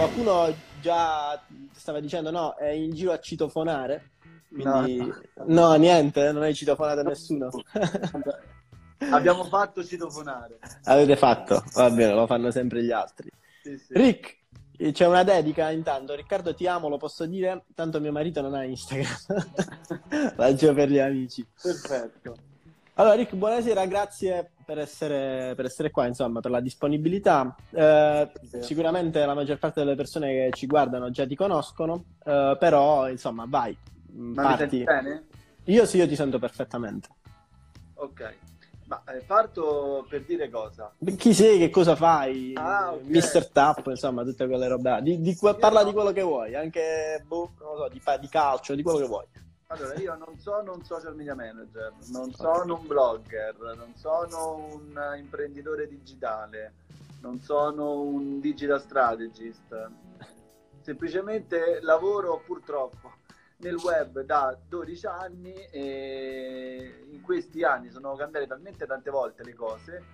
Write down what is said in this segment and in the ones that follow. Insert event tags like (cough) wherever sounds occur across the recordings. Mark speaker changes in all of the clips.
Speaker 1: qualcuno già stava dicendo no, è in giro a citofonare. Quindi... No, no, niente, non hai citofonato nessuno. (laughs)
Speaker 2: Abbiamo fatto citofonare.
Speaker 1: Avete fatto, va bene, lo fanno sempre gli altri. Sì, sì. Rick, c'è una dedica intanto. Riccardo, ti amo, lo posso dire. Tanto mio marito non ha Instagram. (laughs) Faccio per gli amici.
Speaker 2: Perfetto.
Speaker 1: Allora, Rick, buonasera, grazie per essere, per essere qua, insomma, per la disponibilità. Eh, sicuramente la maggior parte delle persone che ci guardano già ti conoscono, eh, però, insomma, vai.
Speaker 2: Ma parti. mi bene?
Speaker 1: Io sì, io ti sento perfettamente.
Speaker 2: Ok. Ma eh, parto per dire cosa?
Speaker 1: Chi sei, che cosa fai? Ah, okay. Mister Tap, insomma, tutte quelle robe. Di, di, parla di quello che vuoi, anche boh, so, di, di, calcio, di quello che vuoi.
Speaker 2: Allora, io non sono un social media manager, non sono un blogger, non sono un imprenditore digitale, non sono un digital strategist. Semplicemente lavoro purtroppo nel web da 12 anni e in questi anni sono cambiate talmente tante volte le cose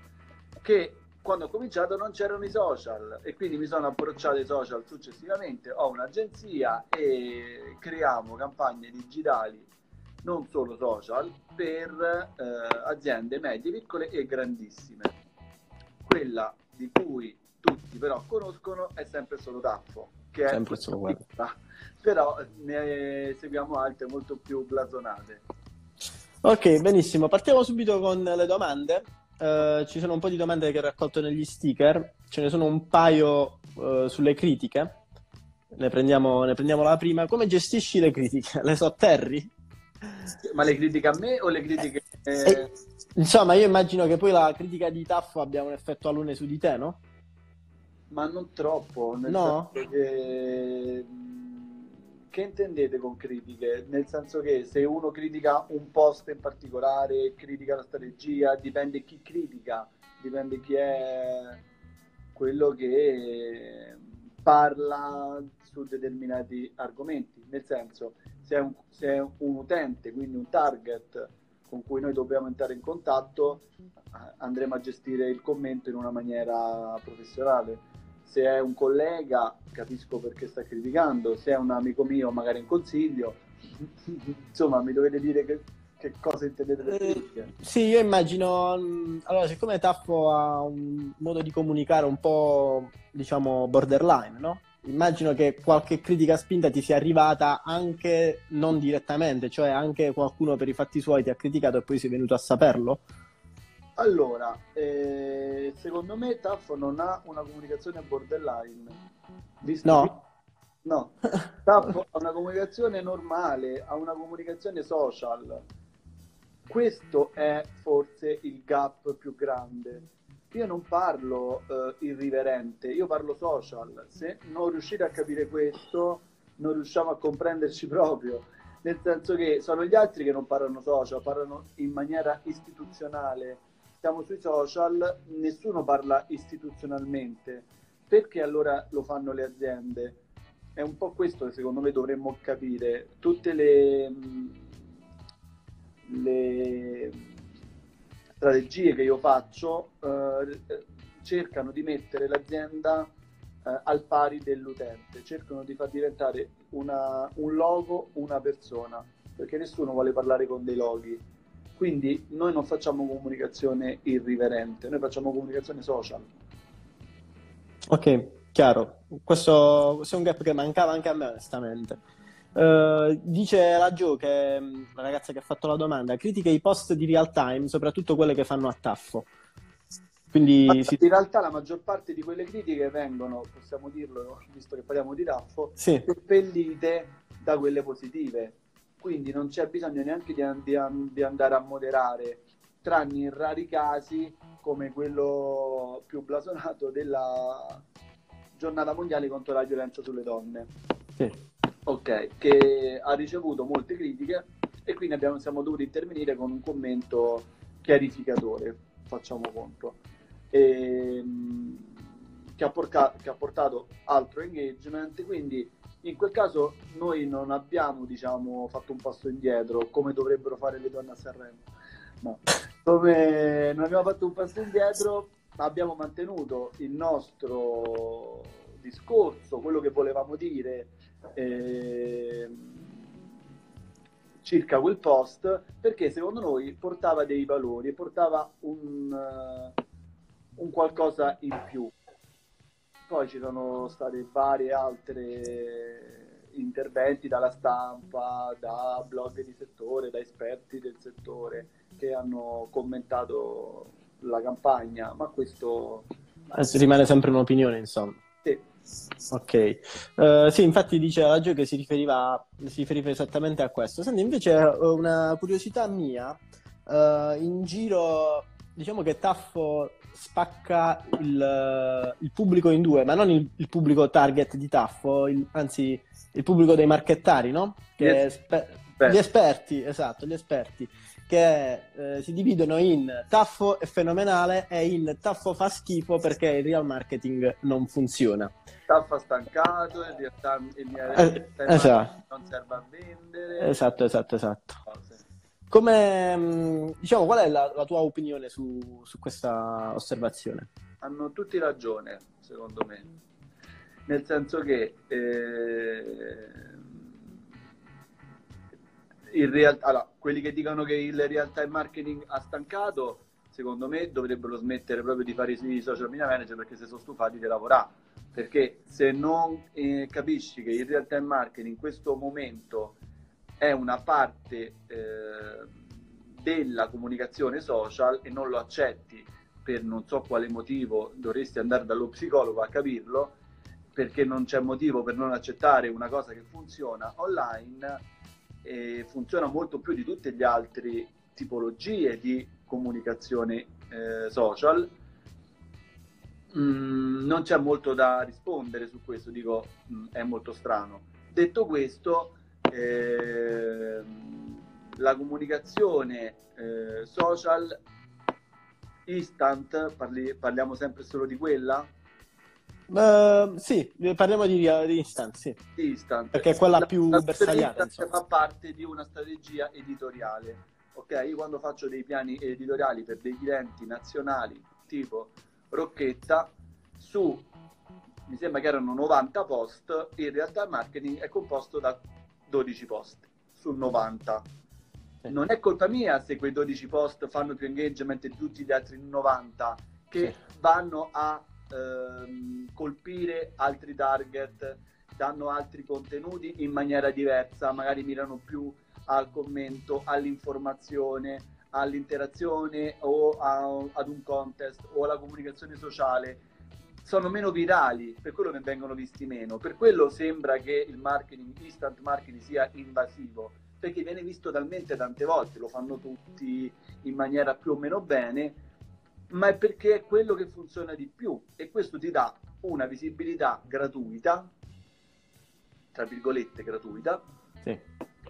Speaker 2: che quando ho cominciato non c'erano i social e quindi mi sono approcciato ai social successivamente, ho un'agenzia e creiamo campagne digitali, non solo social, per eh, aziende medie, piccole e grandissime. Quella di cui tutti però conoscono è sempre solo Taffo, che sempre è solo quella. (laughs) però ne seguiamo altre molto più blasonate.
Speaker 1: Ok, benissimo. Partiamo subito con le domande. Uh, ci sono un po' di domande che ho raccolto negli sticker, ce ne sono un paio uh, sulle critiche. Ne prendiamo, ne prendiamo, la prima. Come gestisci le critiche? (laughs) Le sotterri?
Speaker 2: Ma le critiche a me o le critiche...
Speaker 1: Eh... E, insomma, io immagino che poi la critica di Taffo abbia un effetto alune su di te, no?
Speaker 2: Ma non troppo, nel
Speaker 1: no?
Speaker 2: senso che che intendete con critiche? Nel senso che se uno critica un post in particolare, critica la strategia, dipende chi critica, dipende chi è quello che parla su determinati argomenti. Nel senso, se è un, se è un utente, quindi un target con cui noi dobbiamo entrare in contatto, andremo a gestire il commento in una maniera professionale se è un collega capisco perché sta criticando, se è un amico mio magari in consiglio, (laughs) insomma mi dovete dire che, che cosa intendete per
Speaker 1: eh. Sì, io immagino, mm, allora siccome Taffo ha un modo di comunicare un po' diciamo borderline, no? Immagino che qualche critica spinta ti sia arrivata anche non direttamente, cioè anche qualcuno per i fatti suoi ti ha criticato e poi sei venuto a saperlo.
Speaker 2: Allora, eh, secondo me Taffo non ha una comunicazione borderline.
Speaker 1: Visto no. Che...
Speaker 2: No, (laughs) Taffo ha una comunicazione normale, ha una comunicazione social. Questo è forse il gap più grande. Io non parlo eh, irriverente, io parlo social. Se non riuscite a capire questo, non riusciamo a comprenderci (laughs) proprio. Nel senso che sono gli altri che non parlano social, parlano in maniera istituzionale siamo sui social, nessuno parla istituzionalmente. Perché allora lo fanno le aziende? È un po' questo che secondo me dovremmo capire. Tutte le, le strategie che io faccio eh, cercano di mettere l'azienda eh, al pari dell'utente, cercano di far diventare una, un logo una persona, perché nessuno vuole parlare con dei loghi quindi noi non facciamo comunicazione irriverente, noi facciamo comunicazione social.
Speaker 1: Ok, chiaro. Questo, questo è un gap che mancava anche a me, onestamente. Uh, dice la Jo, che mm, la ragazza che ha fatto la domanda, critica i post di real time, soprattutto quelle che fanno a taffo.
Speaker 2: Quindi si... In realtà la maggior parte di quelle critiche vengono, possiamo dirlo, visto che parliamo di taffo,
Speaker 1: sì.
Speaker 2: seppellite da quelle positive quindi non c'è bisogno neanche di, di, di andare a moderare, tranne in rari casi come quello più blasonato della giornata mondiale contro la violenza sulle donne.
Speaker 1: Sì.
Speaker 2: Ok, che ha ricevuto molte critiche e quindi abbiamo, siamo dovuti intervenire con un commento chiarificatore, facciamo conto, e, ehm, che, ha porca, che ha portato altro engagement, quindi in quel caso noi non abbiamo diciamo, fatto un passo indietro come dovrebbero fare le donne a Sanremo. No. Come non abbiamo fatto un passo indietro, abbiamo mantenuto il nostro discorso, quello che volevamo dire eh, circa quel post, perché secondo noi portava dei valori, portava un, uh, un qualcosa in più. Poi ci sono state varie altre interventi dalla stampa, da blog di settore, da esperti del settore che hanno commentato la campagna, ma questo
Speaker 1: rimane sempre un'opinione, insomma.
Speaker 2: Sì.
Speaker 1: Ok, uh, sì, infatti dice Gio che si riferiva, si riferiva esattamente a questo. Senti, invece una curiosità mia, uh, in giro, diciamo che Taffo spacca il, il, pubblico in due, ma non il, il pubblico target di Taffo, il, anzi il pubblico dei marchettari, no? Che spe- gli esperti, esatto, gli esperti che eh, si dividono in taffo e fenomenale e in taffo fa schifo perché il real marketing non funziona.
Speaker 2: Taffo stancato, in realtà il mio eh, esatto. non serve a vendere.
Speaker 1: Esatto, esatto, esatto. Come, mm, diciamo, qual è la, la tua opinione su, su questa osservazione?
Speaker 2: Hanno tutti ragione, secondo me. Nel senso che eh, in realtà, allora, quelli che dicono che il real time marketing ha stancato, secondo me dovrebbero smettere proprio di fare i social media manager perché se sono stufati di lavorare. Perché se non eh, capisci che il real time marketing in questo momento è una parte eh, della comunicazione social e non lo accetti per non so quale motivo, dovresti andare dallo psicologo a capirlo, perché non c'è motivo per non accettare una cosa che funziona online e funziona molto più di tutte le altre tipologie di comunicazione eh, social. Mm, non c'è molto da rispondere su questo, dico mm, è molto strano. Detto questo, eh, la comunicazione eh, social instant, parli, parliamo sempre solo di quella?
Speaker 1: Uh, sì, parliamo di, di instant, sì.
Speaker 2: Instant.
Speaker 1: Perché è quella più bersagliata.
Speaker 2: fa parte di una strategia editoriale. Ok, io quando faccio dei piani editoriali per dei clienti nazionali tipo Rocchetta, su mi sembra che erano 90 post, in realtà il marketing è composto da 12 post su 90. Sì. Non è colpa mia se quei 12 post fanno più engagement di tutti gli altri 90 che sì. vanno a ehm, colpire altri target, danno altri contenuti in maniera diversa, magari mirano più al commento, all'informazione, all'interazione o a, ad un contest o alla comunicazione sociale sono meno virali, per quello ne vengono visti meno. Per quello sembra che il marketing, instant marketing sia invasivo, perché viene visto talmente tante volte, lo fanno tutti in maniera più o meno bene, ma è perché è quello che funziona di più e questo ti dà una visibilità gratuita, tra virgolette gratuita, sì.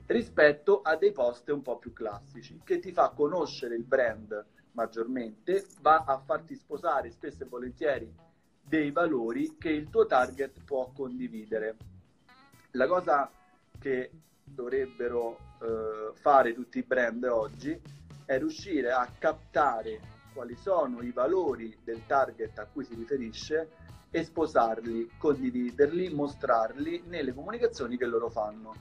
Speaker 2: rispetto a dei post un po' più classici, che ti fa conoscere il brand maggiormente, va a farti sposare spesso e volentieri dei valori che il tuo target può condividere. La cosa che dovrebbero eh, fare tutti i brand oggi è riuscire a captare quali sono i valori del target a cui si riferisce e sposarli, condividerli, mostrarli nelle comunicazioni che loro fanno.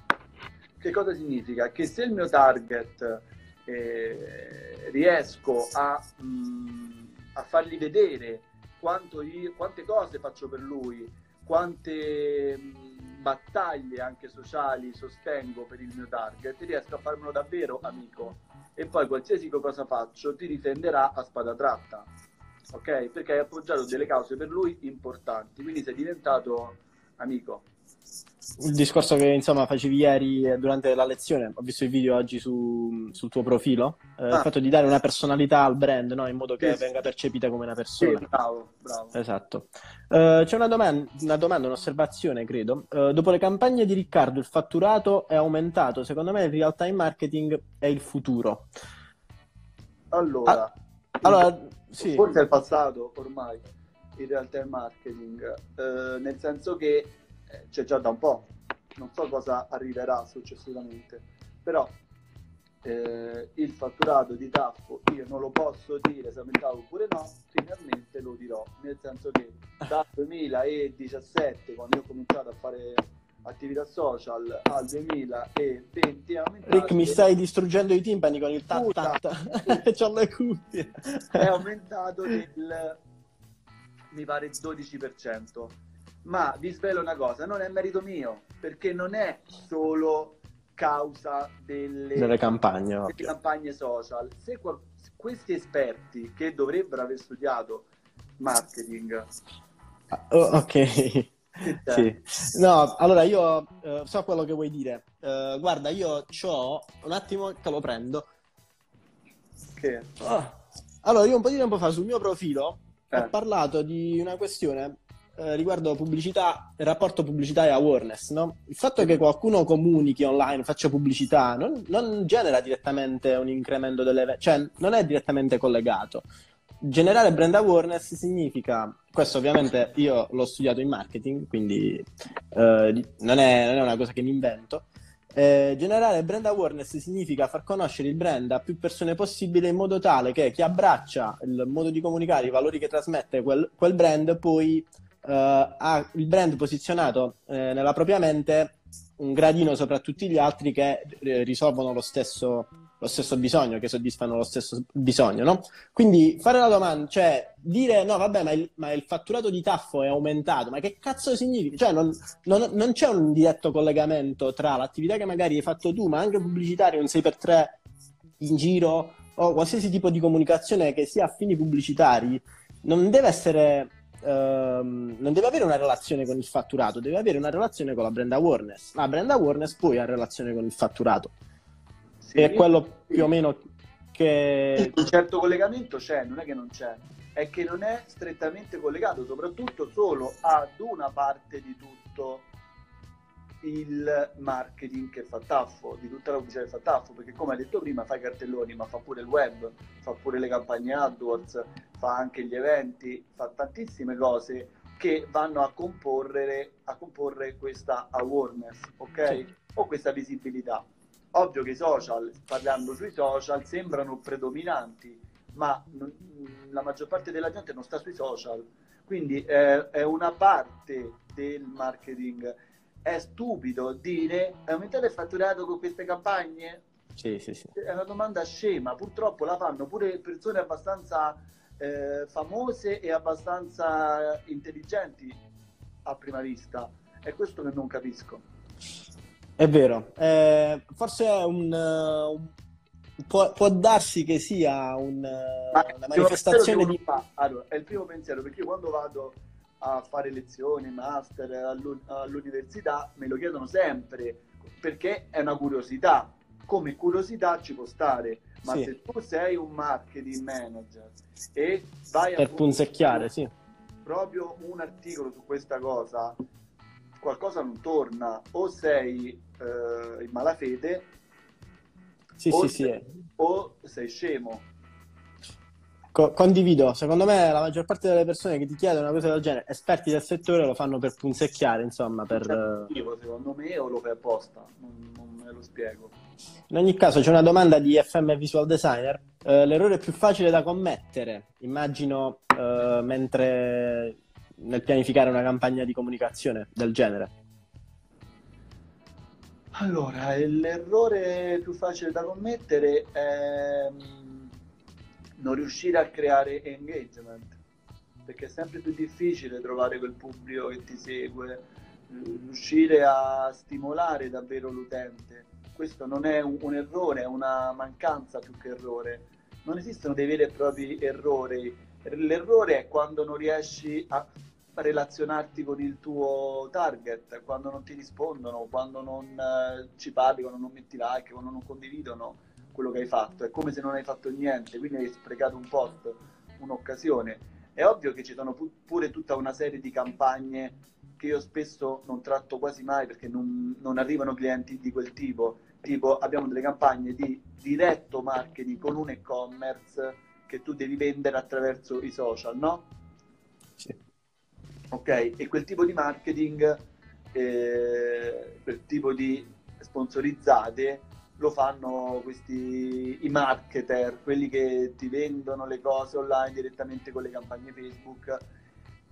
Speaker 2: Che cosa significa? Che se il mio target eh, riesco a, mh, mm, a, fargli vedere io, quante cose faccio per lui, quante mh, mm, battaglie anche sociali sostengo per il mio target, riesco a farmelo davvero amico. E poi qualsiasi cosa faccio ti difenderà a spada tratta, ok? Perché hai appoggiato delle cause per lui importanti, quindi sei diventato amico
Speaker 1: il discorso che insomma facevi ieri eh, durante la lezione, ho visto il video oggi su, sul tuo profilo, eh, ah. il fatto di dare una personalità al brand, no? in modo che sì. venga percepita come una persona.
Speaker 2: Sì, bravo, bravo.
Speaker 1: Esatto. Uh, c'è una domanda, una domanda, un'osservazione, credo. Uh, dopo le campagne di Riccardo il fatturato è aumentato, secondo me il real time marketing è il futuro.
Speaker 2: Allora, ah,
Speaker 1: allora sì.
Speaker 2: forse è il passato ormai, il real time marketing, uh, nel senso che c'è già da un po', non so cosa arriverà successivamente, però eh, il fatturato di Taffo io non lo posso dire se aumentavo oppure no, finalmente lo dirò, nel senso che dal (laughs) 2017 quando ho cominciato a fare attività social al 2020 è aumentato
Speaker 1: Rick mi stai distruggendo i timpani con il tat tat (laughs) c'ho le cuffie.
Speaker 2: È aumentato del mi pare 12% ma vi svelo una cosa non è merito mio perché non è solo causa delle,
Speaker 1: delle campagne,
Speaker 2: delle campagne social se qual- questi esperti che dovrebbero aver studiato marketing
Speaker 1: oh, ok (laughs) sì. No, allora io uh, so quello che vuoi dire. Uh, guarda, io ho un attimo che lo prendo.
Speaker 2: Che?
Speaker 1: Oh. Allora, io un po' di tempo fa sul mio profilo eh. ho parlato di una questione eh, riguardo pubblicità, il rapporto pubblicità e awareness, no? Il fatto che qualcuno comunichi online, faccia pubblicità, non, non genera direttamente un incremento delle... cioè non è direttamente collegato generare brand awareness significa, questo ovviamente io l'ho studiato in marketing, quindi eh, non, è, non, è, una cosa che mi invento. Eh, generare brand awareness significa far conoscere il brand a più persone possibile in modo tale che chi abbraccia il modo di comunicare, i valori che trasmette quel, quel brand, poi ha il brand posizionato eh, nella propria mente un gradino sopra tutti gli altri che eh, risolvono lo stesso lo stesso bisogno, che soddisfano lo stesso bisogno, no? Quindi fare la domanda, cioè dire no, vabbè, ma il, ma il fatturato di Taffo è aumentato, ma che cazzo significa? Cioè non, non, non, c'è un diretto collegamento tra l'attività che magari hai fatto tu, ma anche pubblicitaria, un 6x3 in giro o qualsiasi tipo di comunicazione che sia a fini pubblicitari, non deve essere ehm, non deve avere una relazione con il fatturato, deve avere una relazione con la brand awareness. La brand awareness poi ha relazione con il fatturato. Sì, è quello più o meno che...
Speaker 2: Un certo collegamento c'è, non è che non c'è, è che non è strettamente collegato, soprattutto solo ad una parte di tutto il marketing che fa Taffo, di tutta la pubblicità che fa Taffo, perché come hai detto prima fa i cartelloni, ma fa pure il web, fa pure le campagne AdWords, fa anche gli eventi, fa tantissime cose che vanno a comporre, a comporre questa awareness, ok? Sì. O questa visibilità. Ovvio che i social, parlando sui social, sembrano predominanti, ma non, la maggior parte della gente non sta sui social. Quindi eh, è una parte del marketing. È stupido dire aumentate il fatturato con queste campagne?
Speaker 1: Sì, sì, sì.
Speaker 2: È una domanda scema. Purtroppo la fanno pure persone abbastanza eh, famose e abbastanza intelligenti a prima vista. È questo che non capisco.
Speaker 1: È vero, eh, forse è un, uh, un può, può, darsi che sia un, uh, una manifestazione di...
Speaker 2: Allora, è il primo pensiero perché io quando vado a fare lezioni, master all'università me lo chiedono sempre perché è una curiosità. Come curiosità ci può stare, ma sì. se tu sei un marketing manager e vai
Speaker 1: per a punzecchiare, sì.
Speaker 2: proprio un articolo su questa cosa, qualcosa non torna, o sei eh, in malafede,
Speaker 1: sì,
Speaker 2: o,
Speaker 1: sì,
Speaker 2: sei,
Speaker 1: sì.
Speaker 2: o sei scemo.
Speaker 1: Co- condivido, secondo me la maggior parte delle persone che ti chiedono una cosa del genere, esperti del settore, lo fanno per punzecchiare, insomma, per...
Speaker 2: Motivo, secondo me, o lo fai apposta, non, non me lo spiego.
Speaker 1: In ogni caso c'è una domanda di FM Visual Designer. Uh, l'errore più facile da commettere, immagino, uh, mentre nel pianificare una campagna di comunicazione del genere?
Speaker 2: Allora, l'errore più facile da commettere è mm, non riuscire a creare engagement, perché è sempre più difficile trovare quel pubblico che ti segue, riuscire a stimolare davvero l'utente. Questo non è un, un errore, è una mancanza più che errore. Non esistono dei veri e propri errori. L'errore è quando non riesci a relazionarti con il tuo target quando non ti rispondono, quando non eh, ci parli, quando non metti like, quando non condividono quello che hai fatto. È come se non hai fatto niente, quindi hai sprecato un post, un'occasione. È ovvio che ci sono pu- pure tutta una serie di campagne che io spesso non tratto quasi mai perché non, non arrivano clienti di quel tipo. Tipo abbiamo delle campagne di diretto marketing con un e-commerce che tu devi vendere attraverso i social, no?
Speaker 1: Sì
Speaker 2: ok? E quel tipo di marketing, eh, quel tipo di sponsorizzate lo fanno questi i marketer, quelli che ti vendono le cose online direttamente con le campagne Facebook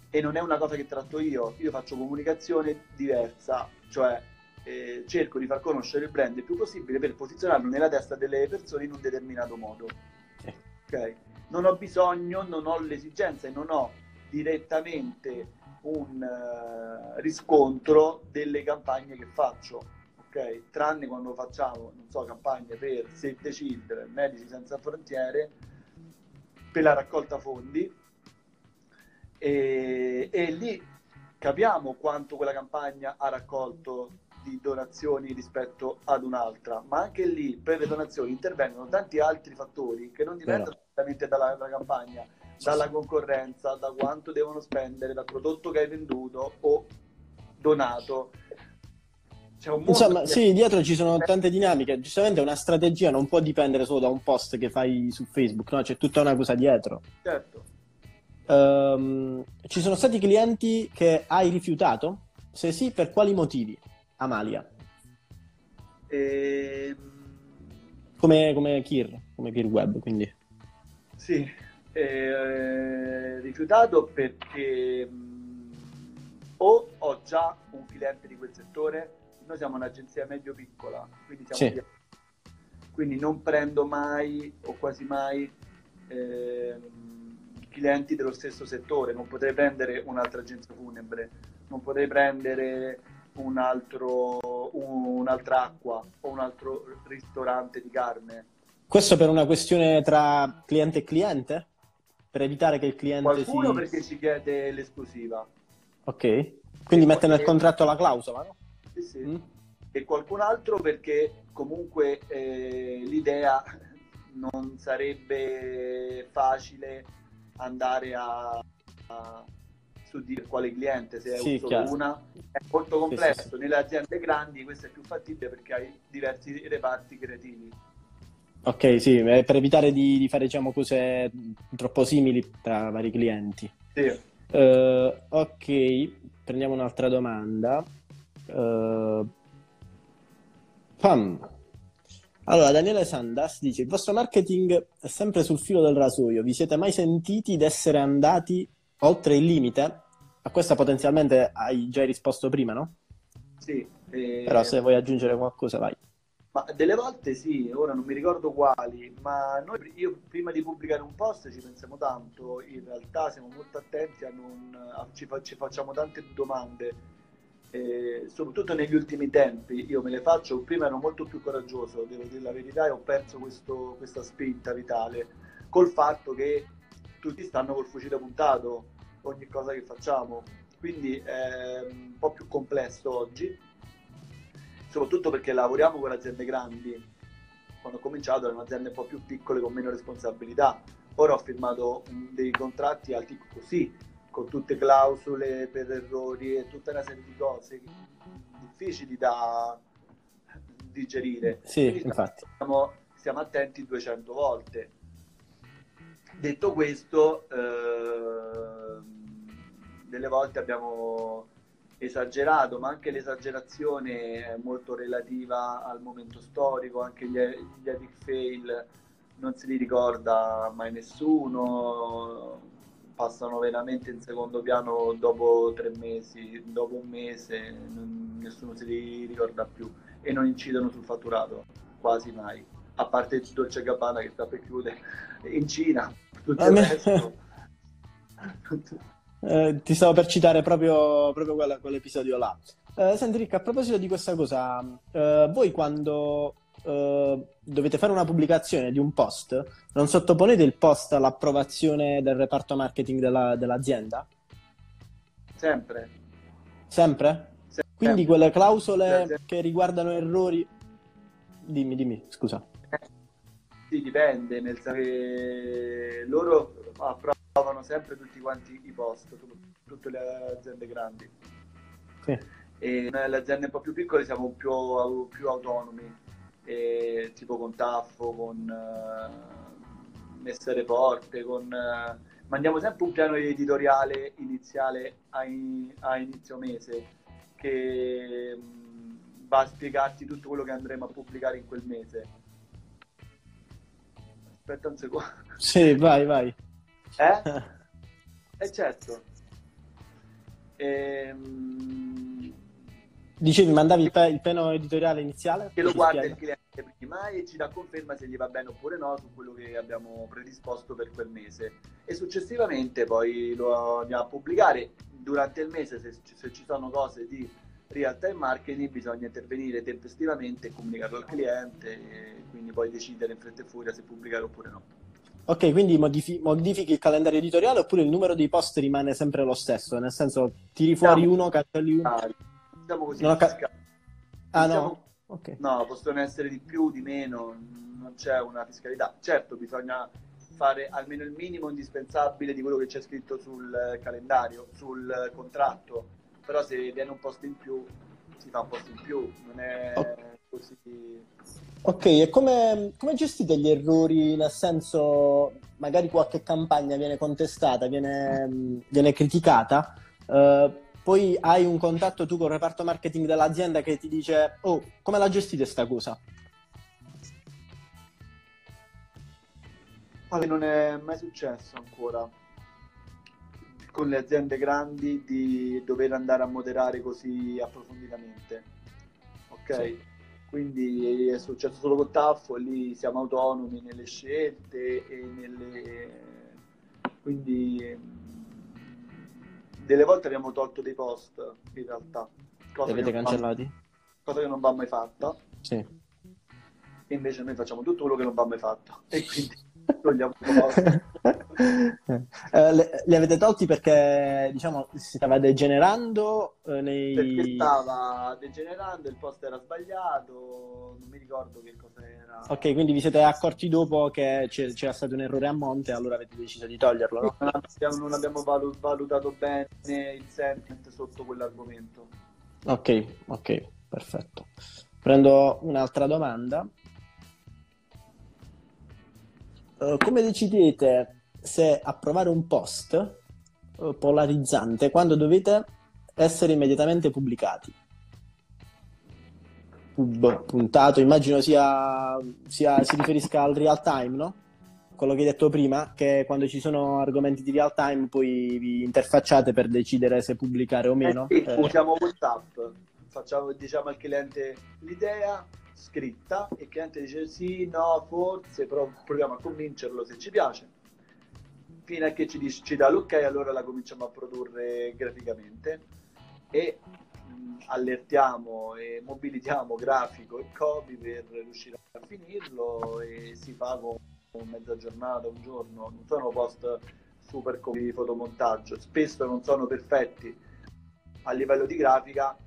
Speaker 2: e non è una cosa che tratto io, io faccio comunicazione diversa, cioè eh, cerco di far conoscere il brand il più possibile per posizionarlo nella testa delle persone in un determinato modo. Ok? Non ho bisogno, non ho l'esigenza e non ho direttamente un uh, riscontro delle campagne che faccio ok? Tranne quando facciamo, non so, campagne per Save the Children, Medici Senza Frontiere, per la raccolta fondi e, e lì capiamo quanto quella campagna ha raccolto di donazioni rispetto ad un'altra, ma anche lì per le donazioni intervengono tanti altri fattori che non dipendono direttamente dalla, dalla, campagna, dalla concorrenza, da quanto devono spendere, dal prodotto che hai venduto o donato.
Speaker 1: Insomma, sì, dietro ci sono tante dinamiche. Giustamente una strategia non può dipendere solo da un post che fai su Facebook, no? C'è tutta una cosa dietro.
Speaker 2: Certo.
Speaker 1: Um, ci sono stati clienti che hai rifiutato? Se sì, per quali motivi? Amalia.
Speaker 2: E... Ehm,
Speaker 1: come, come Kir, come Kir Web, quindi.
Speaker 2: Sì, eh, rifiutato perché mh, o ho già un cliente di quel settore noi siamo un'agenzia medio-piccola, quindi, sì. quindi non prendo mai o quasi mai eh, clienti dello stesso settore, non potrei prendere un'altra agenzia funebre, non potrei prendere un altro, un, un'altra acqua o un altro ristorante di carne.
Speaker 1: Questo per una questione tra cliente e cliente? Per evitare che il cliente
Speaker 2: Qualcuno
Speaker 1: si...
Speaker 2: perché ci chiede l'esclusiva.
Speaker 1: Ok, quindi mette nel contratto la clausola, no?
Speaker 2: Sì, sì. Mm. E qualcun altro perché comunque eh, l'idea non sarebbe facile andare a, a suddire quale cliente, se è sì, solo chiaro. una, è molto complesso. Sì, sì, Nelle aziende grandi questo è più fattibile perché hai diversi reparti creativi.
Speaker 1: Ok, sì, per evitare di, di fare diciamo, cose troppo simili tra vari clienti. Uh, ok, prendiamo un'altra domanda. Uh, pam. Allora, Daniele Sandas dice: Il vostro marketing è sempre sul filo del rasoio. Vi siete mai sentiti di essere andati oltre il limite? A questa potenzialmente hai già risposto prima, no?
Speaker 2: Sì.
Speaker 1: Eh... Però se vuoi aggiungere qualcosa, vai.
Speaker 2: Ma delle volte sì, ora non mi ricordo quali, ma noi io prima di pubblicare un post ci pensiamo tanto, in realtà siamo molto attenti a non, a, ci, ci facciamo tante domande eh, soprattutto negli ultimi tempi, io me le faccio, prima ero molto più coraggioso, devo dire la verità, e ho perso questo, questa spinta vitale col fatto che tutti stanno col fucile puntato ogni cosa che facciamo, quindi è un po' più complesso oggi, soprattutto perché lavoriamo con aziende grandi, quando ho cominciato erano aziende un po' più piccole con meno responsabilità, ora ho firmato dei contratti alti così, con tutte clausole per errori e tutta una serie di cose difficili da digerire.
Speaker 1: Sì, Quindi infatti.
Speaker 2: Stiamo, stiamo, attenti 200 volte. Detto questo, eh, delle volte abbiamo esagerato, ma anche l'esagerazione è molto relativa al momento storico, anche gli, gli epic fail non se li ricorda mai nessuno, passano veramente in secondo piano dopo tre mesi, dopo un mese, non, nessuno se li ricorda più e non incidono sul fatturato, quasi mai. A parte il Dolce Gabbana che sta per chiudere in Cina, tutto il resto. (laughs)
Speaker 1: eh, ti stavo per citare proprio, proprio quella, quell'episodio là. Eh, senti Ricca, a proposito di questa cosa, eh, voi quando uh, dovete fare una pubblicazione di un post, non sottoponete il post all'approvazione del reparto marketing della, dell'azienda?
Speaker 2: Sempre.
Speaker 1: Sempre? Sempre. Quindi quelle clausole Sempre. che riguardano errori... Dimmi, dimmi, scusa.
Speaker 2: Sì, dipende, nel senso che loro approvano sempre tutti quanti i post, tutte le aziende grandi.
Speaker 1: Sì.
Speaker 2: E noi le aziende un po' più piccole siamo più, più autonomi e, tipo con Taffo, con uh, Messere Porte, con, uh, mandiamo sempre un piano editoriale iniziale a, in, a inizio mese che um, va a spiegarti tutto quello che andremo a pubblicare in quel mese. Aspetta un secondo.
Speaker 1: Sì, vai, vai.
Speaker 2: Eh? (laughs) Eh certo. Ehm...
Speaker 1: Dicevi, mandavi il, pe- il piano editoriale iniziale?
Speaker 2: Che lo guarda il cliente prima e ci dà conferma se gli va bene oppure no su quello che abbiamo predisposto per quel mese. E successivamente poi lo andiamo a pubblicare. Durante il mese, se, se ci sono cose di real time marketing, bisogna intervenire tempestivamente e comunicarlo al cliente e quindi poi decidere in fretta e furia se pubblicare oppure no.
Speaker 1: Ok, quindi modifi- modifichi il calendario editoriale oppure il numero di post rimane sempre lo stesso? Nel senso, tiri fuori
Speaker 2: Siamo
Speaker 1: uno, cancelli uno?
Speaker 2: Diciamo così,
Speaker 1: Non ca-. Ah
Speaker 2: Diciamo-
Speaker 1: no? Ok.
Speaker 2: No, possono essere di più, di meno, non c'è una fiscalità. Certo, bisogna fare almeno il minimo indispensabile di quello che c'è scritto sul eh, calendario, sul eh, contratto, però se viene un posto in più, si fa un posto in più, non è
Speaker 1: Ok.
Speaker 2: così...
Speaker 1: Ok, e come, come gestite gli errori? Nel senso, magari qualche campagna viene contestata, viene, mh, viene criticata, eh, poi hai un contatto tu con il reparto marketing dell'azienda che ti dice, oh, come la gestite sta cosa?
Speaker 2: Non è mai successo ancora con le aziende grandi di dover andare a moderare così approfonditamente. Ok?
Speaker 1: Sì.
Speaker 2: Quindi è successo solo con Taffo lì siamo autonomi nelle scelte e nelle... Quindi delle volte abbiamo tolto dei post in realtà.
Speaker 1: Li
Speaker 2: Cosa
Speaker 1: avete
Speaker 2: che non va-
Speaker 1: cancellati?
Speaker 2: cosa che non va mai fatta.
Speaker 1: Sì.
Speaker 2: E invece noi facciamo tutto quello che non va mai fatto. E quindi togliamo. (laughs)
Speaker 1: Eh, le- li avete tolti perché, diciamo, si stava degenerando eh,
Speaker 2: perché
Speaker 1: nei...
Speaker 2: stava degenerando, il post era sbagliato, non mi ricordo che cosa era.
Speaker 1: Ok, quindi vi siete accorti dopo che c'è- c'era stato un errore a monte, allora avete deciso di toglierlo, no?
Speaker 2: Non abbiamo, non abbiamo valu- valutato bene il sentiment sotto quell'argomento.
Speaker 1: Ok, ok, perfetto. Prendo un'altra domanda. Eh, come decidete se approvare un post eh, polarizzante quando dovete essere immediatamente pubblicati? Pub, puntato, immagino sia, sia- si riferisca al real time, no? Quello che hai detto prima, che quando ci sono argomenti di real time poi vi interfacciate per decidere se pubblicare o meno.
Speaker 2: Eh sì,
Speaker 1: Eh,
Speaker 2: usiamo WhatsApp, facciamo, diciamo al cliente l'idea scritta e il cliente dice sì, no, forse, però proviamo a convincerlo se ci piace. Fino a che ci, dice- ci dà l'ok, allora la cominciamo a produrre graficamente e mh, allertiamo e mobilitiamo grafico e copy per riuscire a finirlo e si fa con mezza giornata, un giorno, non sono post super di fotomontaggio, spesso non sono perfetti. A livello di grafica,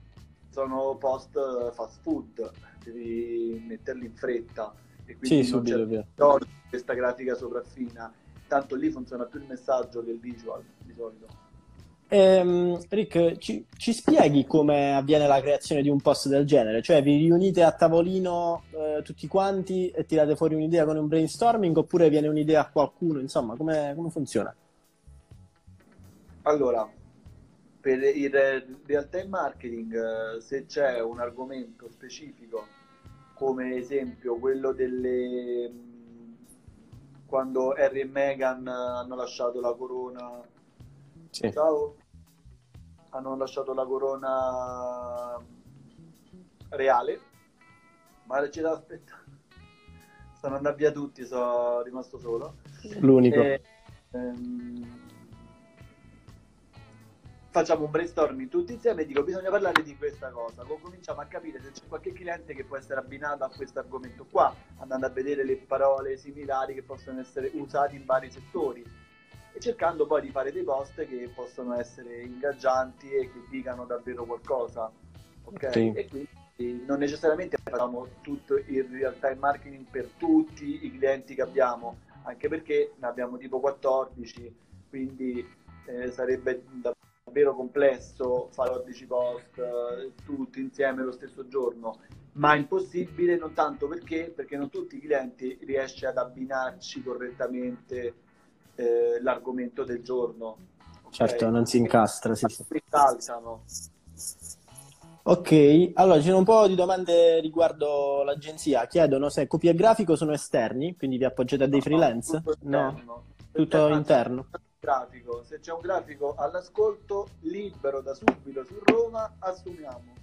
Speaker 2: sono post fast food, devi metterli in fretta e quindi
Speaker 1: Sì,
Speaker 2: non
Speaker 1: subito,
Speaker 2: c'è
Speaker 1: è vero.
Speaker 2: bisogno di questa grafica sopraffina, tanto lì funziona più il messaggio che il visual di solito.
Speaker 1: Ehm, Rick, ci, ci spieghi come avviene la creazione di un post del genere? Cioè, vi riunite a tavolino eh, tutti quanti e tirate fuori un'idea con un brainstorming oppure viene un'idea a qualcuno? Insomma, come, come funziona?
Speaker 2: Allora, per il real time marketing, eh, se c'è un argomento specifico, come esempio quello delle mh, quando Harry e Meghan hanno lasciato la corona,
Speaker 1: Sì.
Speaker 2: ciao, hanno lasciato la corona reale, ma da aspettare. Sono andati via tutti, sono rimasto solo.
Speaker 1: L'unico.
Speaker 2: E, ehm, facciamo un brainstorming tutti insieme e dico bisogna parlare di questa cosa Co- cominciamo a capire se c'è qualche cliente che può essere abbinato a questo argomento qua andando a vedere le parole similari che possono essere usate in vari settori e cercando poi di fare dei post che possono essere ingaggianti e che dicano davvero qualcosa ok
Speaker 1: Ok.
Speaker 2: e quindi non necessariamente facciamo tutto il real time marketing per tutti i clienti che abbiamo anche perché ne abbiamo tipo 14 quindi eh, sarebbe davvero complesso fare 14 post eh, tutti insieme lo stesso giorno ma impossibile non tanto perché perché non tutti i clienti riesce ad abbinarci correttamente eh, l'argomento del giorno ok?
Speaker 1: Certo, non si incastra, sì.
Speaker 2: Mi saltano
Speaker 1: Ok, allora ci sono un po' di domande riguardo l'agenzia. Chiedono se copia e grafico sono esterni, quindi vi appoggiate a dei
Speaker 2: No,
Speaker 1: freelance?
Speaker 2: tutto
Speaker 1: No,
Speaker 2: interno.
Speaker 1: tutto interno.
Speaker 2: Grafico. Se c'è un grafico all'ascolto, libero da subito su Roma, assumiamo.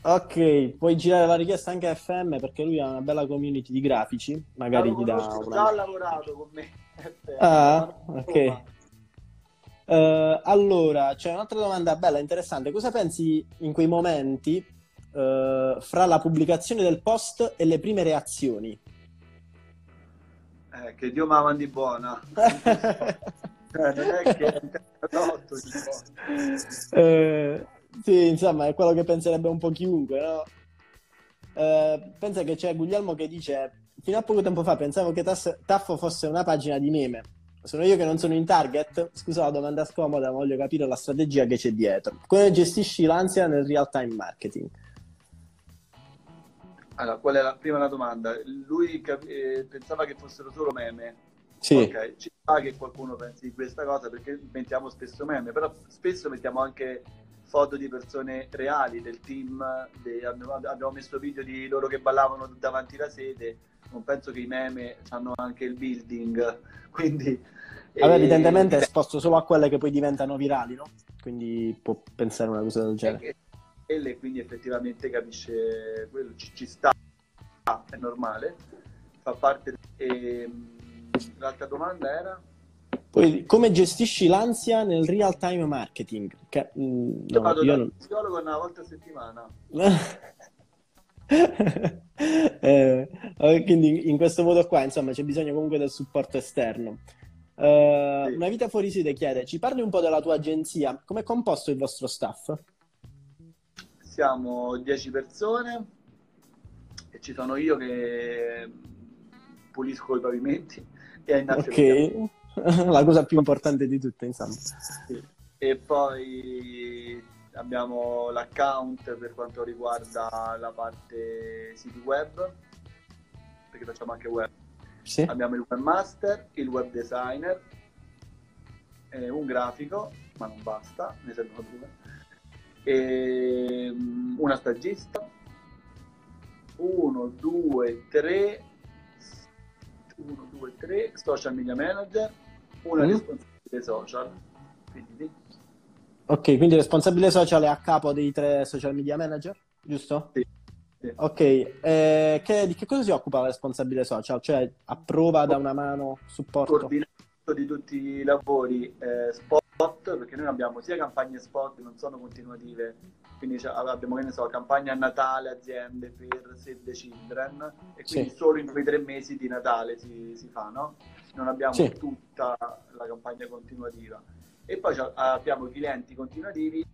Speaker 1: Ok, puoi girare la richiesta anche a FM perché lui ha una bella community di grafici, magari ti dà una...
Speaker 2: già lavorato con me. (laughs)
Speaker 1: Ah, ok. Eh, allora, c'è un'altra domanda bella, interessante. Cosa pensi in quei momenti eh, fra la pubblicazione del post e le prime reazioni?
Speaker 2: Eh, che Dio mi mandi buona. (laughs) (laughs) Eh, non è che è tipo.
Speaker 1: Eh, sì, insomma, è quello che penserebbe un po' chiunque, no? Eh, pensa che c'è Guglielmo che dice: Fino a poco tempo fa pensavo che Tas- Taffo fosse una pagina di meme. Sono io che non sono in target? Scusa la domanda scomoda, ma voglio capire la strategia che c'è dietro. Come gestisci l'ansia nel real time marketing?
Speaker 2: Allora, qual è la prima la domanda? Lui cap- eh, pensava che fossero solo meme.
Speaker 1: Sì,
Speaker 2: Ok, ci sta che qualcuno pensi di questa cosa perché mettiamo spesso meme, però spesso mettiamo anche foto di persone reali del team, de- abbiamo, messo video di loro che ballavano davanti alla sede, non penso che i meme hanno anche il building, (laughs) quindi...
Speaker 1: Vabbè,
Speaker 2: eh,
Speaker 1: evidentemente è esposto solo a quelle che poi diventano virali, no? Quindi può pensare una cosa del genere.
Speaker 2: e, e quindi effettivamente capisce quello, ci, ci sta, è normale, fa parte... e, l'altra domanda era?
Speaker 1: Poi, come gestisci l'ansia nel real time marketing? Che, mm,
Speaker 2: Io
Speaker 1: no,
Speaker 2: vado
Speaker 1: io
Speaker 2: dal
Speaker 1: non...
Speaker 2: psicologo una volta a settimana. (laughs)
Speaker 1: Eh, eh, quindi in questo modo qua, insomma, c'è bisogno comunque del supporto esterno. Eh,
Speaker 2: Sì.
Speaker 1: Una vita fuori sede chiede, ci parli un po' della tua agenzia? Come è composto il vostro staff?
Speaker 2: Siamo 10 persone e ci sono io che pulisco i pavimenti e Ignazio che
Speaker 1: Ok, (laughs) la cosa più importante di tutte, insomma.
Speaker 2: Sì. E poi abbiamo l'account per quanto riguarda la parte siti web, perché facciamo anche web.
Speaker 1: Sì?
Speaker 2: Abbiamo il webmaster, il web designer, eh, un grafico, ma non basta, ne servono due, e mm, una stagista, uno, due, tre, uno, due, tre, social media manager, una
Speaker 1: Mm.
Speaker 2: responsabile social, quindi
Speaker 1: Ok, quindi responsabile social è a capo dei tre social media manager, giusto?
Speaker 2: Sì, sì.
Speaker 1: Ok, eh, che- di che cosa si occupa la responsabile social? Cioè approva, dà una mano, supporto?
Speaker 2: coordinamento di tutti i lavori eh, spot, perché noi abbiamo sia campagne spot che non sono continuative, quindi abbiamo che ne so, campagna a Natale, aziende per Save the Children, e quindi
Speaker 1: Sì.
Speaker 2: solo in quei tre mesi di Natale si, si fa, no? Non abbiamo
Speaker 1: Sì.
Speaker 2: tutta la campagna continuativa. E poi abbiamo i clienti continuativi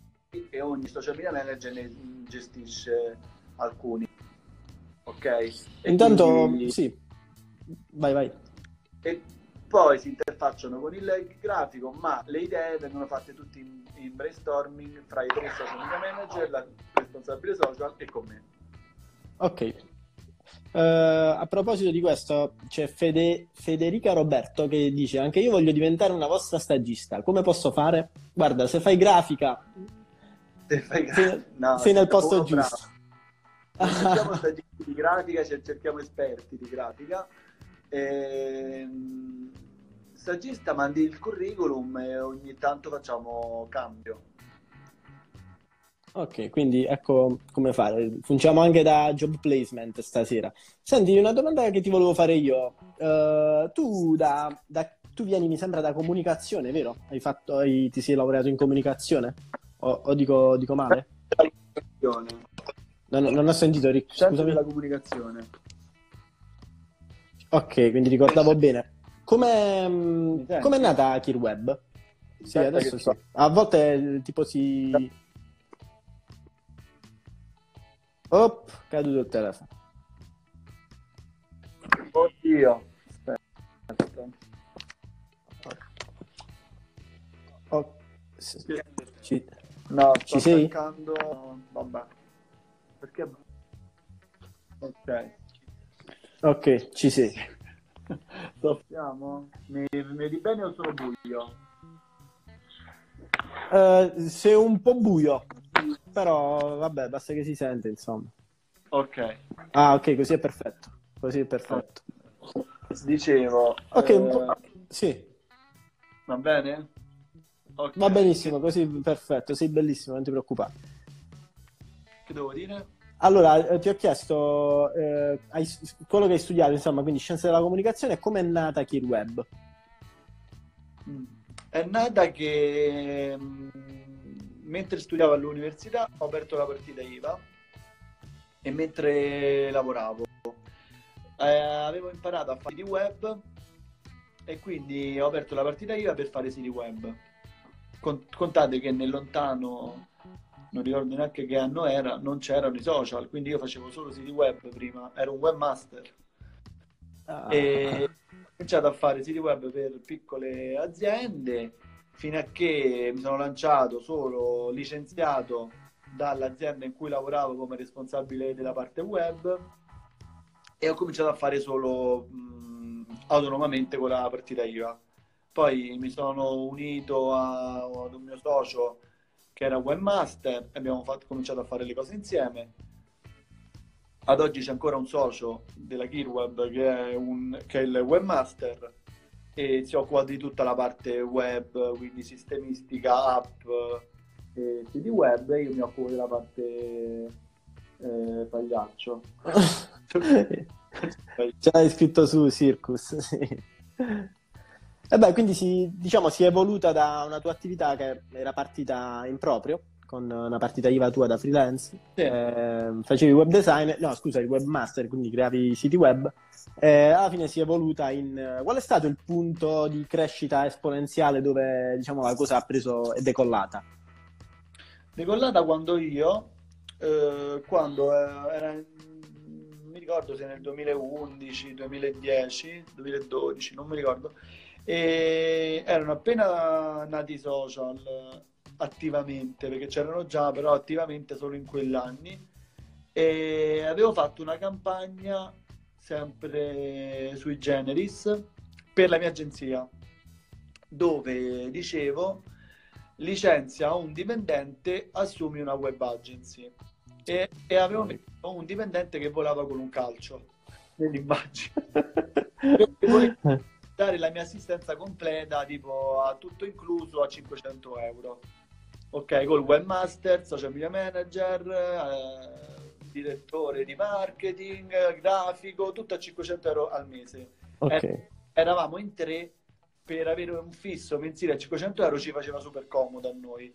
Speaker 2: e ogni social media manager ne gestisce alcuni. Ok? E
Speaker 1: Intanto,
Speaker 2: quindi-
Speaker 1: sì, vai, vai.
Speaker 2: e poi si interfacciano con il grafico, ma le idee vengono fatte tutte in, in brainstorming fra i tre social media manager, la responsabile social e con me.
Speaker 1: Ok. Eh, a proposito di questo, c'è Fede- Federica Roberto che dice: Anche io voglio diventare una vostra stagista. Come posso fare? Guarda, se fai grafica,
Speaker 2: Se fai
Speaker 1: sei,
Speaker 2: no,
Speaker 1: sei nel posto giusto.
Speaker 2: bravo. Cerchiamo (laughs) stagisti di grafica, cer- cerchiamo esperti di grafica. Ehm, stagista mandi il curriculum e ogni tanto facciamo cambio.
Speaker 1: Ok, quindi ecco come fare. Funziamo anche da job placement stasera. Senti, una domanda che ti volevo fare io. Eh, tu, da, da- tu vieni, mi sembra, da comunicazione, vero? Hai fatto, hai- ti sei laureato in comunicazione? O, o dico, dico male? Non, non ho sentito, Rick, scusami.
Speaker 2: della comunicazione.
Speaker 1: Ok, quindi ricordavo bene. Come com'è nata KeerWeb? Sì,
Speaker 2: Aspetta
Speaker 1: adesso sì.
Speaker 2: so.
Speaker 1: A volte eh, tipo si... Op, caduto il telefono.
Speaker 2: Oddio. Aspetta.
Speaker 1: Oh, sì, ci-
Speaker 2: No, sto
Speaker 1: Ci sei?
Speaker 2: cercando... Vabbè. Perché... Ok.
Speaker 1: Ok, ci sei. (laughs)
Speaker 2: Stoppiamo? Mi, vedi bene o sono buio?
Speaker 1: Eh, sei un po' buio. però vabbè, basta che si sente, insomma.
Speaker 2: Ok.
Speaker 1: Ah, ok, così è perfetto. Così è perfetto.
Speaker 2: Dicevo.
Speaker 1: Ok,
Speaker 2: eh,
Speaker 1: sì.
Speaker 2: Va bene? Ok.
Speaker 1: Va benissimo, così perfetto, sei bellissimo, non ti preoccupare.
Speaker 2: Che devo dire?
Speaker 1: Allora, eh, ti ho chiesto eh, hai- quello che hai studiato, insomma, quindi scienze della comunicazione, come è nata KidWeb?
Speaker 2: Mm. È nata che mm, mentre studiavo all'università ho aperto la partita IVA e mentre lavoravo eh, avevo imparato a fare siti web e quindi ho aperto la partita IVA per fare siti web. Con- contate che nel lontano, non ricordo neanche che anno era, non c'erano i social, quindi io facevo solo siti web prima, ero un webmaster.
Speaker 1: Ah,
Speaker 2: E ho cominciato a fare siti web per piccole aziende fino a che mi sono lanciato solo licenziato dall'azienda in cui lavoravo come responsabile della parte web e ho cominciato a fare solo mh, autonomamente con la partita IVA. Poi mi sono unito a- ad un mio socio che era webmaster e abbiamo fatto- cominciato a fare le cose insieme. Ad oggi c'è ancora un socio della Kirweb che è, un, che è il webmaster e si occupa di tutta la parte web, quindi sistemistica, app e siti web e io mi occupo della parte eh, pagliaccio. (laughs)
Speaker 1: Ce l'hai scritto su Circus, sì. E beh, quindi si, diciamo, si è evoluta da una tua attività che era partita in proprio, con una partita IVA tua da freelance.
Speaker 2: Sì.
Speaker 1: Eh, facevi web design, no scusa, il webmaster, quindi creavi siti web. E alla fine si è evoluta in... Qual è stato il punto di crescita esponenziale dove, diciamo, la cosa ha preso e decollata?
Speaker 2: Decollata quando io, eh, quando eh, era, mi ricordo se nel 2011, 2010, 2012, non mi ricordo, e erano appena nati i social attivamente, perché c'erano già, però attivamente solo in quegli anni, e avevo fatto una campagna sempre sui generis per la mia agenzia, dove dicevo licenzia un dipendente, assumi una web agency. E, e avevo messo un dipendente che volava con un calcio (laughs) nell'immagine. (laughs) Dare la mia assistenza completa, tipo a tutto incluso a 500 euro. Ok, col webmaster, social media manager, eh, direttore di marketing, grafico, tutto a 500 euro al mese.
Speaker 1: Ok.
Speaker 2: Eravamo in tre per avere un fisso mensile a 500 euro ci faceva super comodo a noi.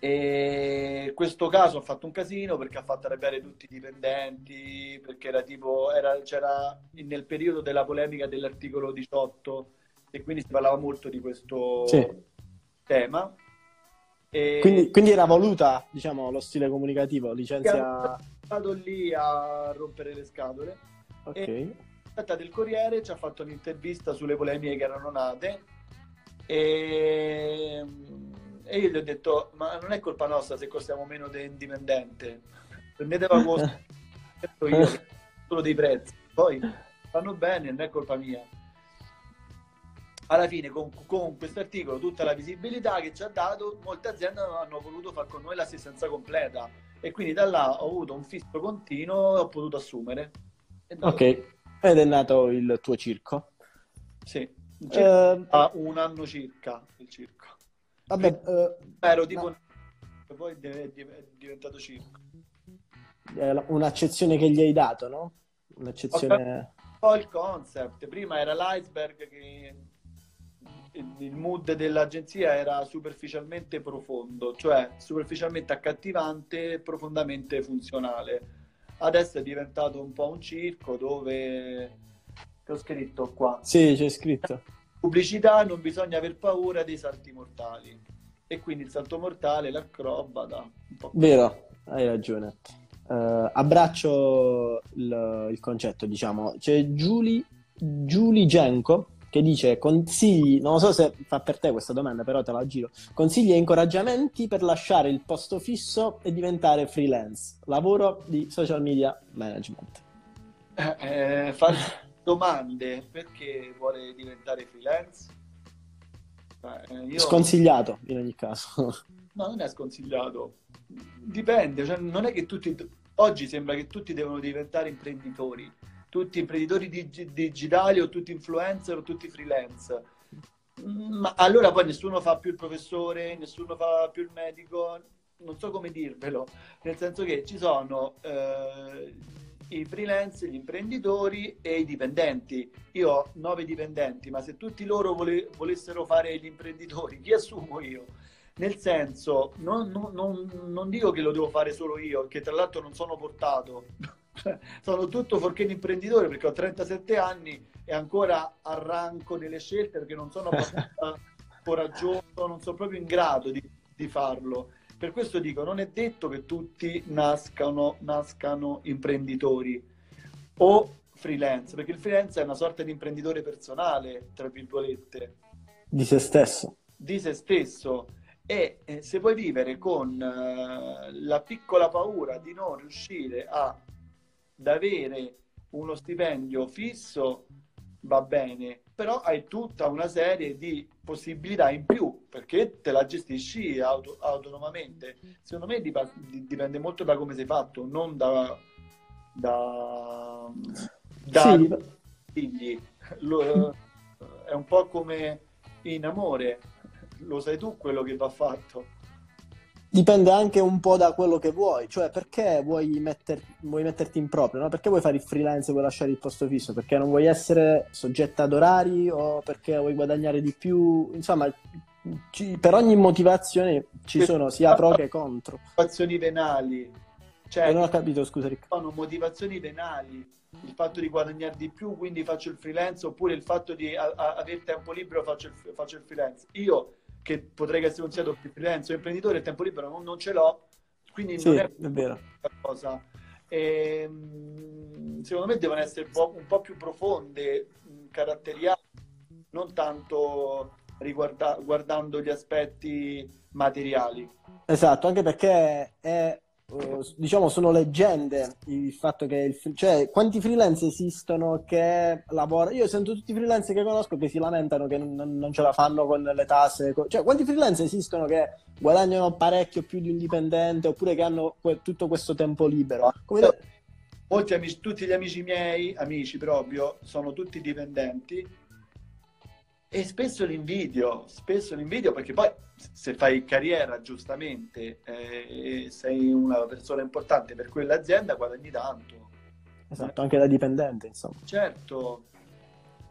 Speaker 2: E questo caso ha fatto un casino perché ha fatto arrabbiare tutti i dipendenti, perché era tipo, era, c'era nel periodo della polemica dell'articolo 18 e quindi si parlava molto di questo
Speaker 1: Sì.
Speaker 2: tema. E
Speaker 1: Quindi, quindi era voluta, diciamo, lo stile comunicativo, licenzia...
Speaker 2: stato lì a rompere le scatole.
Speaker 1: Ok.
Speaker 2: Aspetta del Corriere ci ha fatto un'intervista sulle polemiche che erano nate e, e io gli ho detto ma non è colpa nostra se costiamo meno dell'indipendente prendetela (laughs) con io solo dei prezzi poi fanno bene non è colpa mia alla fine con, con questo articolo tutta la visibilità che ci ha dato molte aziende hanno voluto fare con noi l'assistenza completa e quindi da là ho avuto un fisso continuo e ho potuto assumere
Speaker 1: Ok. Ed è nato il tuo circo.
Speaker 2: Sì,
Speaker 1: Eh,
Speaker 2: a un anno circa il circo.
Speaker 1: Vabbè, eh,
Speaker 2: Ero tipo...
Speaker 1: Ma-
Speaker 2: Poi è div- è diventato circo.
Speaker 1: un'accezione che gli hai dato, no? Un'accezione...
Speaker 2: Poi il concept. Prima era l'iceberg che... Il mood dell'agenzia era superficialmente profondo, cioè superficialmente accattivante, profondamente funzionale. Adesso è diventato un po' un circo dove... Che ho scritto qua.
Speaker 1: Sì, c'è scritto.
Speaker 2: Pubblicità non bisogna aver paura dei salti mortali. E quindi il salto mortale, l'acrobata,
Speaker 1: Vero, hai ragione. Eh, abbraccio il, il concetto, diciamo. C'è Giulia Giulia Genco che dice consigli, non lo so se fa per te questa domanda, però te la giro. Consigli e incoraggiamenti per lasciare il posto fisso e diventare freelance. Lavoro di social media management.
Speaker 2: eh, fare domande perché vuole diventare freelance Eh, io...
Speaker 1: Sconsigliato in ogni caso.
Speaker 2: No, non è sconsigliato. Dipende, cioè, non è che tutti... Oggi sembra che tutti devono diventare imprenditori, tutti imprenditori dig- digitali o tutti influencer o tutti freelance. Ma allora poi nessuno fa più il professore, nessuno fa più il medico, non so come dirvelo, nel senso che ci sono eh, i freelance, gli imprenditori e i dipendenti. Io ho nove dipendenti, ma se tutti loro vole- volessero fare gli imprenditori, (laughs) chi assumo io? Nel senso, non, non, non, non, dico che lo devo fare solo io, che tra l'altro non sono portato, (laughs) sono tutto fuorché un imprenditore perché ho 37 anni e ancora arranco nelle scelte perché non sono (laughs) coraggioso, non sono proprio in grado di, di farlo. Per questo dico, non è detto che tutti nascano, nascano imprenditori o freelance, perché il freelance è una sorta di imprenditore personale, tra virgolette.
Speaker 1: Di se stesso.
Speaker 2: Di se stesso. E eh, se puoi vivere con eh, la piccola paura di non riuscire a, ad avere uno stipendio fisso, va bene, però hai tutta una serie di possibilità in più perché te la gestisci auto, autonomamente. Secondo me dip- dipende molto da come sei fatto, non da, da, da sì. figli. Lo, è un po' come in amore, lo sai tu quello che va fatto.
Speaker 1: Dipende anche un po' da quello che vuoi, cioè perché vuoi, metter, vuoi metterti in proprio, no? Perché vuoi fare il freelance e vuoi lasciare il posto fisso? Perché non vuoi essere soggetta ad orari o perché vuoi guadagnare di più? Insomma, ci, per ogni motivazione ci sono sia pro che contro.
Speaker 2: Motivazioni penali.
Speaker 1: Cioè, non ho capito, scusa Riccardo.
Speaker 2: Sono motivazioni penali. Il fatto di guadagnare di più, quindi faccio il freelance, oppure il fatto di a, a, avere tempo libero faccio il, faccio il freelance. Io che potrei essere considerato più freelance o imprenditore, il tempo libero non, non ce l'ho, quindi
Speaker 1: sì,
Speaker 2: non è,
Speaker 1: è vero.
Speaker 2: cosa. E, ehm, secondo me devono essere un po', un po più profonde, caratteriali, non tanto riguarda, guardando gli aspetti materiali.
Speaker 1: Esatto, anche perché è diciamo sono leggende il fatto che il, cioè quanti freelance esistono che lavorano io sento tutti i freelance che conosco che si lamentano che non, non ce la fanno con le tasse cioè quanti freelance esistono che guadagnano parecchio più di un dipendente oppure che hanno que- tutto questo tempo libero? Come...
Speaker 2: Molti amici, tutti gli amici miei, amici proprio, sono tutti dipendenti e spesso li invidio, spesso li invidio perché poi se fai carriera giustamente eh, e sei una persona importante per quell'azienda guadagni tanto.
Speaker 1: Esatto, anche da dipendente, insomma.
Speaker 2: Certo.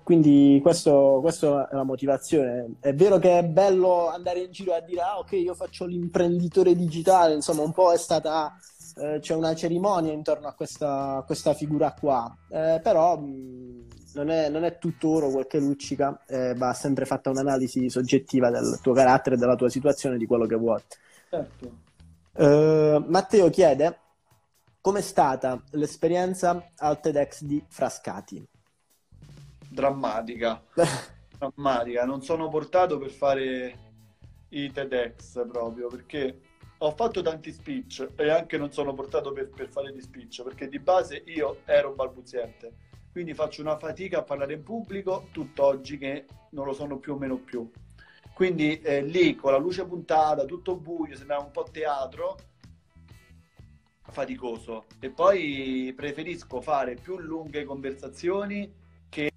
Speaker 1: Quindi questo, questa è la motivazione. È vero che è bello andare in giro a dire ah ok io faccio l'imprenditore digitale, insomma un po' è stata eh, c'è una cerimonia intorno a questa, questa figura qua, eh, però mh, non, è, non, è, tutto oro quel che luccica, eh, va sempre fatta un'analisi soggettiva del tuo carattere, della tua situazione, di quello che vuoi.
Speaker 2: Certo.
Speaker 1: Eh, Matteo chiede com'è stata l'esperienza al TEDx di Frascati?
Speaker 2: Drammatica, (laughs) drammatica, non sono portato per fare i TEDx proprio perché ho fatto tanti speech e anche non sono portato per, per fare gli speech perché di base io ero balbuziente quindi faccio una fatica a parlare in pubblico tutt'oggi che non lo sono più o meno più quindi eh, lì con la luce puntata tutto buio sembrava un po' teatro faticoso e poi preferisco fare più lunghe conversazioni che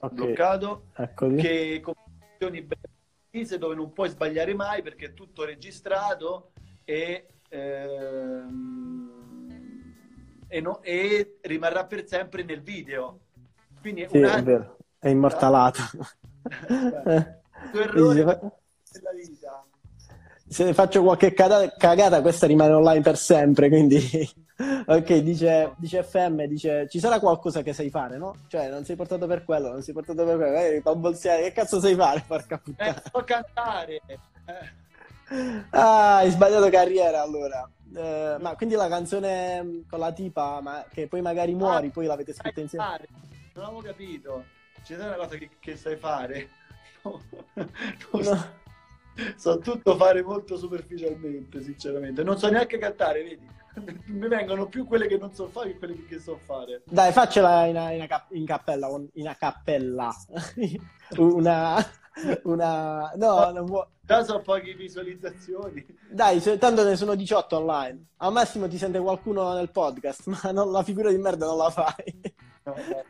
Speaker 2: okay. bloccato
Speaker 1: Eccoli.
Speaker 2: che conversazioni dove non puoi sbagliare mai perché è tutto registrato e, ehm, e, no, e rimarrà per sempre nel video. Quindi
Speaker 1: sì, è vero, è immortalato.
Speaker 2: Due errori della vita.
Speaker 1: Se faccio qualche cagata, questa rimane online per sempre, quindi (laughs) ok, dice, dice, FM, dice ci sarà qualcosa che sai fare, no? Cioè non sei portato per quello, non sei portato per quello, eh, che cazzo sai fare, porca puttana?
Speaker 2: Eh, so cantare.
Speaker 1: Ah, hai sbagliato carriera allora. Eh, ma quindi la canzone mm, con la tipa, ma che poi magari muori, ah, poi l'avete scritta insieme?
Speaker 2: Fare. Non avevo capito. C'è una cosa che, che sai fare? (laughs) No. no. So, so tutto fare molto superficialmente, sinceramente. Non so neanche cantare, vedi? (laughs) mi vengono più quelle che non so fare che quelle che so fare.
Speaker 1: Dai, faccela in, in, in cappella, in cappella. (laughs) una, una... No, non vuoi...
Speaker 2: Già so poche visualizzazioni.
Speaker 1: Dai, tanto ne sono 18 online. Al massimo ti sente qualcuno nel podcast, ma non, la figura di merda non la fai. No, no,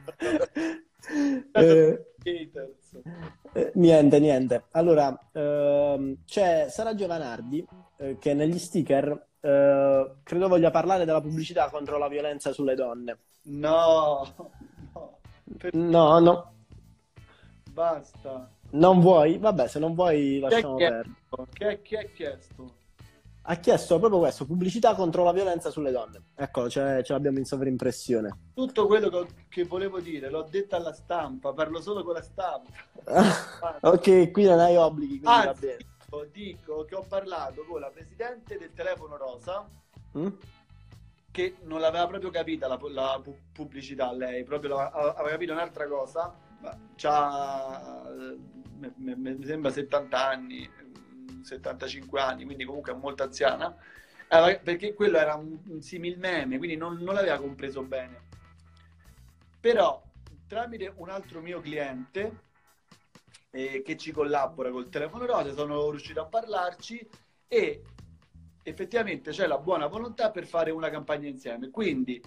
Speaker 1: (laughs) eh, eh, niente, niente. Allora, ehm, c'è Sara Giovanardi eh, che negli sticker eh, credo voglia parlare della pubblicità contro la violenza sulle donne.
Speaker 2: No,
Speaker 1: no, per... no, no.
Speaker 2: Basta.
Speaker 1: Non vuoi? Vabbè, se non vuoi lasciamo perdere.
Speaker 2: Che, chi ha chiesto?
Speaker 1: Ha chiesto proprio questo, pubblicità contro la violenza sulle donne. Eccolo, ce, ce l'abbiamo in sovrimpressione.
Speaker 2: Tutto quello che, che, volevo dire l'ho detto alla stampa, parlo solo con la stampa. (laughs)
Speaker 1: ok, qui non hai obblighi, quindi Anzi, va
Speaker 2: bene. Dico che ho parlato con la presidente del telefono rosa mm? che non l'aveva proprio capita la, la pubblicità lei, proprio la, aveva capito un'altra cosa. C'ha mi, mi sembra 70 anni, 75 anni, quindi comunque è molto anziana, eh, perché quello era un, un simil meme, quindi non, non l'aveva compreso bene. Però tramite un altro mio cliente eh, che ci collabora col telefono rosa sono riuscito a parlarci e effettivamente c'è la buona volontà per fare una campagna insieme. Quindi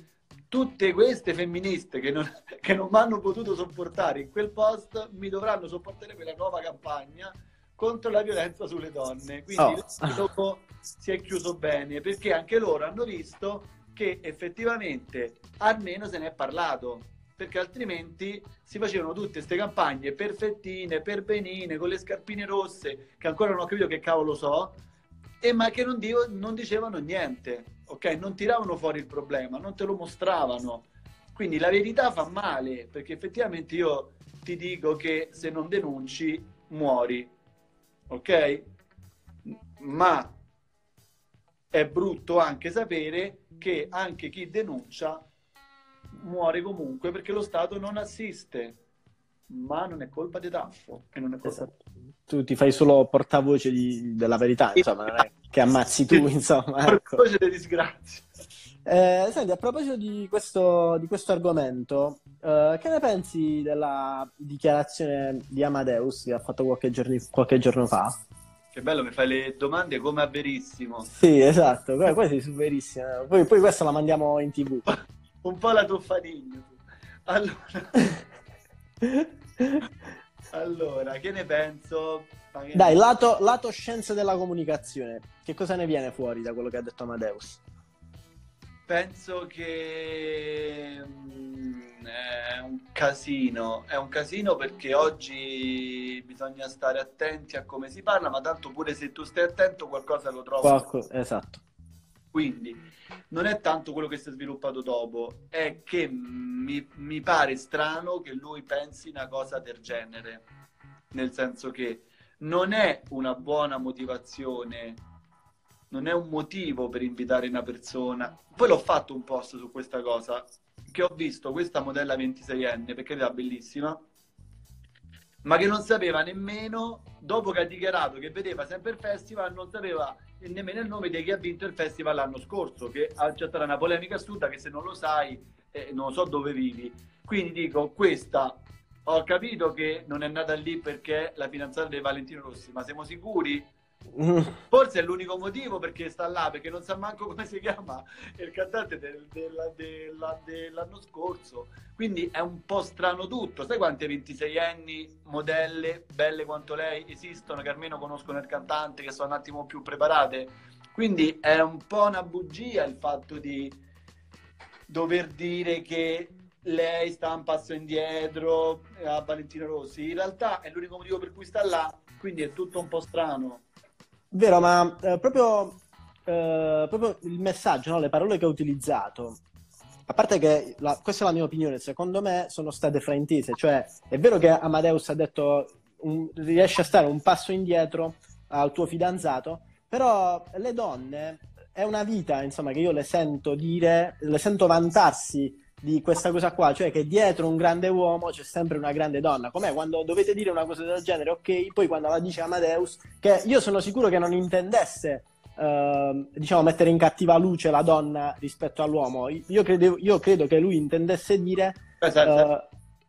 Speaker 2: tutte queste femministe che non, (laughs) che non mi hanno potuto sopportare in quel post mi dovranno sopportare per la nuova campagna contro la violenza sulle donne. Quindi oh. si è chiuso bene perché anche loro hanno visto che effettivamente almeno se ne è parlato perché altrimenti si facevano tutte queste campagne perfettine, per benine, con le scarpine rosse, che ancora non ho capito che cavolo so, e ma che non, dico, non dicevano niente ok? Non tiravano fuori il problema, non te lo mostravano. Quindi la verità fa male, perché effettivamente io ti dico che se non denunci muori, ok? Ma è brutto anche sapere che anche chi denuncia muore comunque perché lo Stato non assiste. Ma non è colpa di Taffo e non è colpa esatto.
Speaker 1: Tu ti fai solo portavoce di, della verità, insomma, non è che ammazzi tu, (laughs) insomma. Ecco.
Speaker 2: Portavoce delle disgrazie.
Speaker 1: Eh, senti, a proposito di questo, di questo argomento, eh, che ne pensi della dichiarazione di Amadeus che ha fatto qualche, giorni, qualche giorno fa?
Speaker 2: Che bello, mi fai le domande come a Verissimo.
Speaker 1: Sì, esatto, quasi su Verissimo. Poi, poi questa la mandiamo in tv. (laughs)
Speaker 2: Un po' la tuffadigna. Allora... (laughs) allora, che ne penso?
Speaker 1: Dai, lato, lato scienze della comunicazione, che cosa ne viene fuori da quello che ha detto Amadeus?
Speaker 2: Penso che mm, è un casino, è un casino perché oggi bisogna stare attenti a come si parla, ma tanto pure se tu stai attento qualcosa lo trovi.
Speaker 1: Qualco, esatto.
Speaker 2: Quindi non è tanto quello che si è sviluppato dopo, è che mi, mi pare strano che lui pensi una cosa del genere, nel senso che non è una buona motivazione non è un motivo per invitare una persona. Poi l'ho fatto un post su questa cosa, che ho visto questa modella 26enne, perché era bellissima, ma che non sapeva nemmeno, dopo che ha dichiarato che vedeva sempre il festival, non sapeva nemmeno il nome di chi ha vinto il festival l'anno scorso, che c'è stata una polemica assurda che se non lo sai, eh, non so dove vivi. Quindi dico, questa ho capito che non è nata lì perché è la fidanzata di Valentino Rossi, ma siamo sicuri? (laughs) Forse è l'unico motivo perché sta là, perché non sa manco come si chiama il cantante del, della, della, dell'anno scorso. Quindi è un po' strano tutto. Sai quante 26 anni modelle belle quanto lei esistono che almeno conoscono il cantante, che sono un attimo più preparate? Quindi è un po' una bugia il fatto di dover dire che lei sta un passo indietro a Valentino Rossi. In realtà è l'unico motivo per cui sta là, quindi è tutto un po' strano.
Speaker 1: Vero, ma eh, proprio, eh, proprio, il messaggio, no? le parole che ho utilizzato, a parte che la, questa è la mia opinione, secondo me sono state fraintese, cioè è vero che Amadeus ha detto un, riesce a stare un passo indietro al tuo fidanzato, però le donne è una vita, insomma, che io le sento dire, le sento vantarsi di questa cosa qua, cioè che dietro un grande uomo c'è sempre una grande donna. Com'è quando dovete dire una cosa del genere, ok, poi quando la dice Amadeus, che io sono sicuro che non intendesse uh, diciamo, mettere in cattiva luce la donna rispetto all'uomo. Io credo, io credo che lui intendesse dire...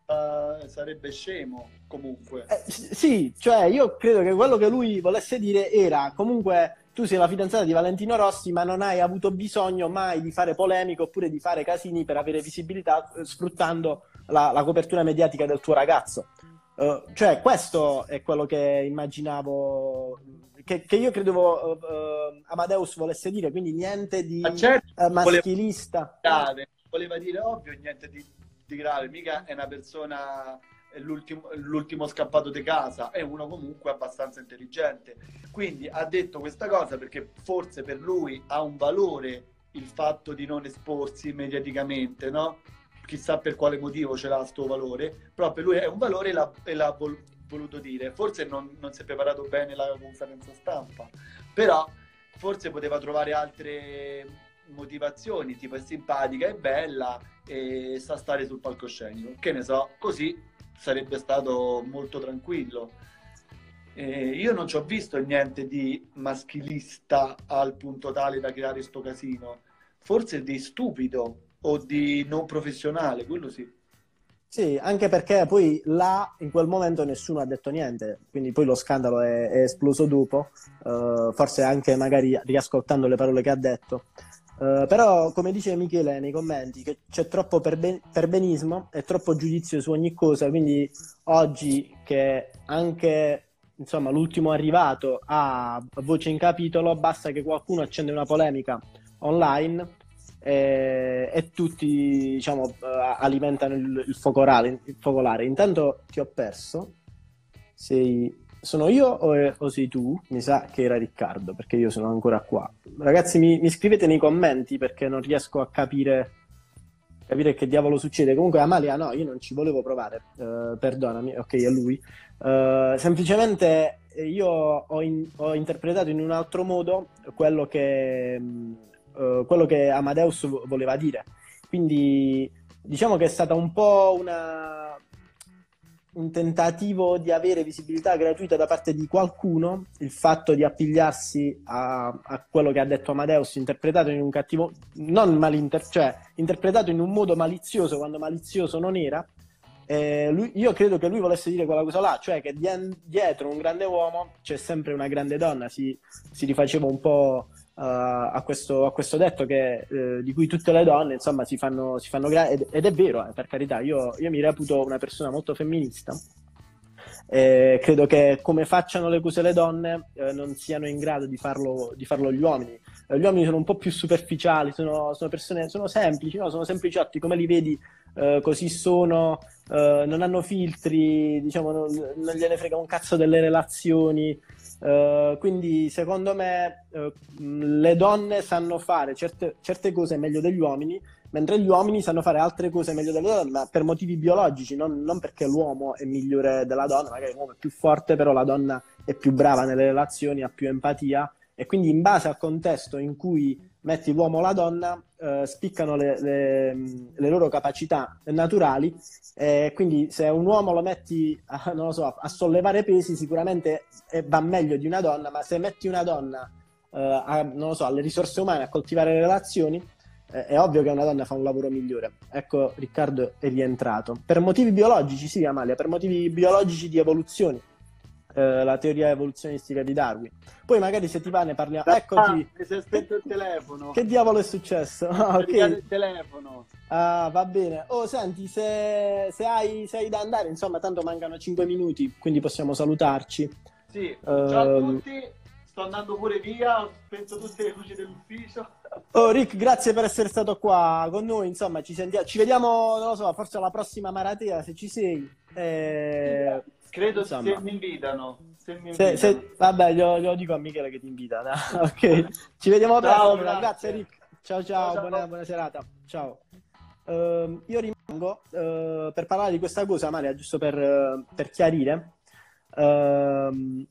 Speaker 2: Uh, sarebbe scemo comunque.
Speaker 1: Eh, sì, cioè io credo che quello che lui volesse dire era comunque tu sei la fidanzata di Valentino Rossi, ma non hai avuto bisogno mai di fare polemiche oppure di fare casini per avere visibilità eh, sfruttando la, la copertura mediatica del tuo ragazzo. Uh, cioè, questo è quello che immaginavo, che, che io credevo uh, uh, Amadeus volesse dire, quindi niente di certo, maschilista.
Speaker 2: Voleva, voleva dire ovvio, niente di, di grave, mica è una persona l'ultimo, l'ultimo scappato di casa, è uno comunque abbastanza intelligente. Quindi ha detto questa cosa perché forse per lui ha un valore il fatto di non esporsi mediaticamente, no? Chissà per quale motivo ce l'ha questo valore, però per lui è un valore e l'ha, e l'ha vol- voluto dire. Forse non, non si è preparato bene la conferenza stampa, però forse poteva trovare altre motivazioni, tipo è simpatica, è bella e sa stare sul palcoscenico. Che ne so, così sarebbe stato molto tranquillo. Eh, io non ci ho visto niente di maschilista al punto tale da creare sto casino. Forse di stupido o di non professionale, quello sì.
Speaker 1: Sì, anche perché poi là in quel momento nessuno ha detto niente, quindi poi lo scandalo è, è esploso dopo, uh, forse anche magari riascoltando le parole che ha detto. Uh, però, come dice Michele nei commenti, che c'è troppo perben- perbenismo e troppo giudizio su ogni cosa. Quindi, oggi che anche insomma, l'ultimo arrivato ha voce in capitolo, basta che qualcuno accende una polemica online e, e tutti diciamo, uh, alimentano il, il focolare. Intanto ti ho perso. Sei sono io o, o, sei tu? Mi sa che era Riccardo, perché io sono ancora qua. Ragazzi, mi, mi scrivete nei commenti perché non riesco a capire, capire che diavolo succede. Comunque, Amalia, no, io non ci volevo provare. Uh, perdonami, ok, è lui. Uh, semplicemente io ho, in, ho, interpretato in un altro modo quello che, uh, quello che Amadeus voleva dire. Quindi diciamo che è stata un po' una un tentativo di avere visibilità gratuita da parte di qualcuno, il fatto di appigliarsi a, a quello che ha detto Amadeus, interpretato in un cattivo, non malinter, cioè interpretato in un modo malizioso quando malizioso non era. Eh, lui, io credo che lui volesse dire quella cosa là, cioè che dietro un grande uomo c'è sempre una grande donna. Si, si rifaceva un po' a, questo, a, questo, detto che, uh, di cui tutte le donne insomma si fanno, si fanno gra- ed, ed, è vero, eh, per carità, io, io, mi reputo una persona molto femminista. E credo che come facciano le cose le donne eh, non siano in grado di farlo, di farlo gli uomini. Eh, gli uomini sono un po' più superficiali, sono, sono persone sono semplici, no? sono sempliciotti, come li vedi eh, così sono, eh, non hanno filtri, diciamo, non, non, gliene frega un cazzo delle relazioni, Uh, quindi secondo me uh, le donne sanno fare certe, certe, cose meglio degli uomini, mentre gli uomini sanno fare altre cose meglio delle donne, ma per motivi biologici, non, non, perché l'uomo è migliore della donna, magari l'uomo è più forte, però la donna è più brava nelle relazioni, ha più empatia e quindi in base al contesto in cui metti l'uomo o la donna, eh, spiccano le, le, le, loro capacità naturali. Eh, quindi, se un uomo lo metti a, so, a sollevare pesi, sicuramente va meglio di una donna, ma se metti una donna eh, a, so, alle risorse umane a coltivare relazioni, eh, è ovvio che una donna fa un lavoro migliore. Ecco, Riccardo è rientrato. Per motivi biologici, sì, Amalia, per motivi biologici di evoluzione eh, la teoria evoluzionistica di Darwin. Poi magari se ti va ne parliamo. Ah, Eccoti.
Speaker 2: Mi si è spento il telefono.
Speaker 1: Che diavolo è successo? (laughs)
Speaker 2: Ah, ok. Il telefono.
Speaker 1: Ah, va bene. Oh, senti, se, se, hai, se hai da andare, insomma, tanto mancano 5 minuti, quindi possiamo salutarci.
Speaker 2: Sì, uh, ciao a tutti. Sto andando pure via, ho spento tutte le luci dell'ufficio. (laughs)
Speaker 1: Oh Rick, grazie per essere stato qua con noi. Insomma, ci, sentiamo, ci vediamo, non lo so, forse alla prossima Maratea se ci sei. Eh,
Speaker 2: Credo Insomma. se mi invitano. Se mi
Speaker 1: invitano. Se, se, vabbè, glielo, glielo, dico a Michele che ti invita. No? (laughs) ok, ci vediamo presto. Grazie. grazie Rick. Ciao ciao, ciao buona, buona, serata. Ciao. Uh, io rimango uh, per parlare di questa cosa, Maria, giusto per, uh, per chiarire. Ehm,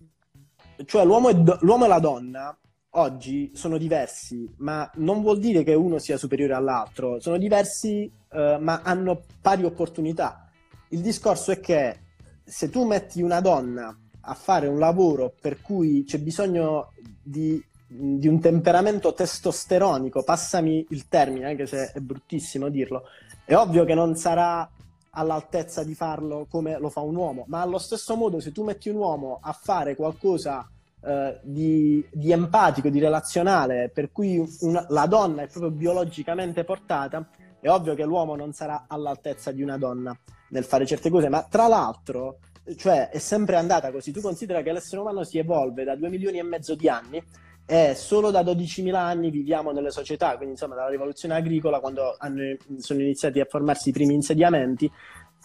Speaker 1: cioè, l'uomo e, do- l'uomo e la donna oggi sono diversi, ma non vuol dire che uno sia superiore all'altro. Sono diversi, eh, ma hanno pari opportunità. Il discorso è che se tu metti una donna a fare un lavoro per cui c'è bisogno di di un temperamento testosteronico, passami il termine, anche se è bruttissimo dirlo, è ovvio che non sarà all'altezza di farlo come lo fa un uomo, ma allo stesso modo se tu metti un uomo a fare qualcosa eh, di, di, empatico, di relazionale, per cui una, la donna è proprio biologicamente portata, è ovvio che l'uomo non sarà all'altezza di una donna nel fare certe cose, ma tra l'altro, cioè, è sempre andata così. Tu considera che l'essere umano si evolve da 2 milioni e mezzo di anni e solo da 12.000 anni viviamo nelle società, quindi insomma dalla rivoluzione agricola, quando hanno, sono iniziati a formarsi i primi insediamenti.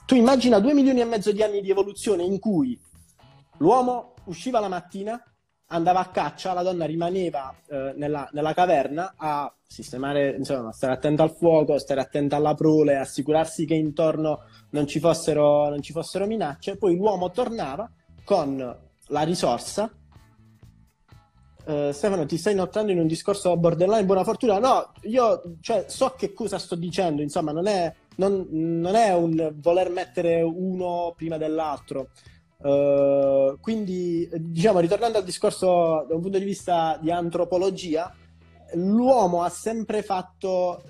Speaker 1: Tu immagina 2 milioni e mezzo di anni di evoluzione in cui l'uomo usciva la mattina, andava a caccia, la donna rimaneva eh, nella, nella, caverna a sistemare, insomma, stare attenta al fuoco, stare attenta alla prole, assicurarsi che intorno non ci fossero, non ci fossero minacce, poi l'uomo tornava con la risorsa. Uh, Stefano, ti stai notando in un discorso borderline, buona fortuna. No, io cioè, so che cosa sto dicendo, insomma, non è, non, non è un voler mettere uno prima dell'altro. Uh, quindi, diciamo, ritornando al discorso da un punto di vista di antropologia, l'uomo ha sempre fatto,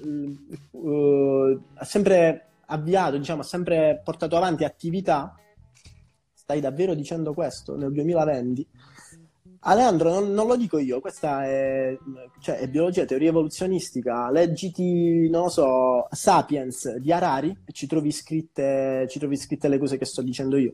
Speaker 1: uh, ha sempre avviato, diciamo, ha sempre portato avanti attività. Stai davvero dicendo questo nel 2020? Aleandro, non, non, lo dico io, questa è, cioè, è, biologia, teoria evoluzionistica. Leggiti, non lo so, Sapiens di Harari e ci trovi scritte, ci trovi scritte le cose che sto dicendo io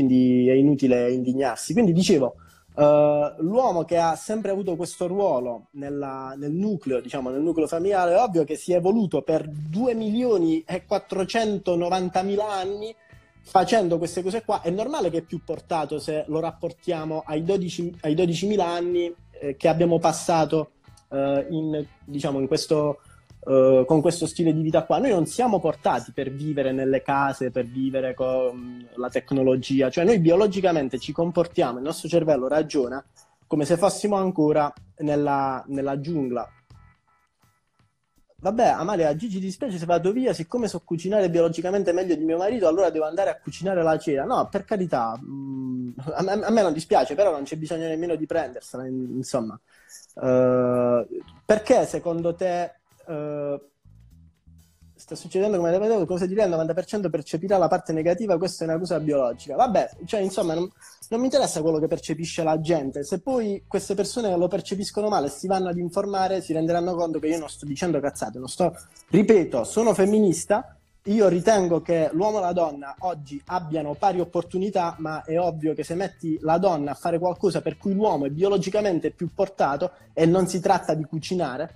Speaker 1: quindi è inutile indignarsi. Quindi dicevo, uh, l'uomo che ha sempre avuto questo ruolo nella, nel nucleo, diciamo, nel nucleo familiare, è ovvio che si è evoluto per 2 milioni e 490 mila anni facendo queste cose qua. È normale che è più portato se lo rapportiamo ai 12, ai 12.000 anni eh, che abbiamo passato uh, in, diciamo, in questo Uh, con questo stile di vita qua. Noi non siamo portati per vivere nelle case, per vivere con la tecnologia, cioè noi biologicamente ci comportiamo, il nostro cervello ragiona come se fossimo ancora nella, nella giungla. Vabbè, Amalia, Gigi dispiace se vado via, siccome so cucinare biologicamente meglio di mio marito, allora devo andare a cucinare la cena. No, per carità, mh, mm, a, me, a, me, non dispiace, però non c'è bisogno nemmeno di prendersela, insomma. Uh, perché secondo te uh, sta succedendo come vedevo, cosa direi il 90% percepirà la parte negativa, questa è una cosa biologica. Vabbè, cioè insomma non, non, mi interessa quello che percepisce la gente, se poi queste persone lo percepiscono male, si vanno ad informare, si renderanno conto che io non sto dicendo cazzate, non sto, ripeto, sono femminista, io ritengo che l'uomo e la donna oggi abbiano pari opportunità, ma è ovvio che se metti la donna a fare qualcosa per cui l'uomo è biologicamente più portato e non si tratta di cucinare,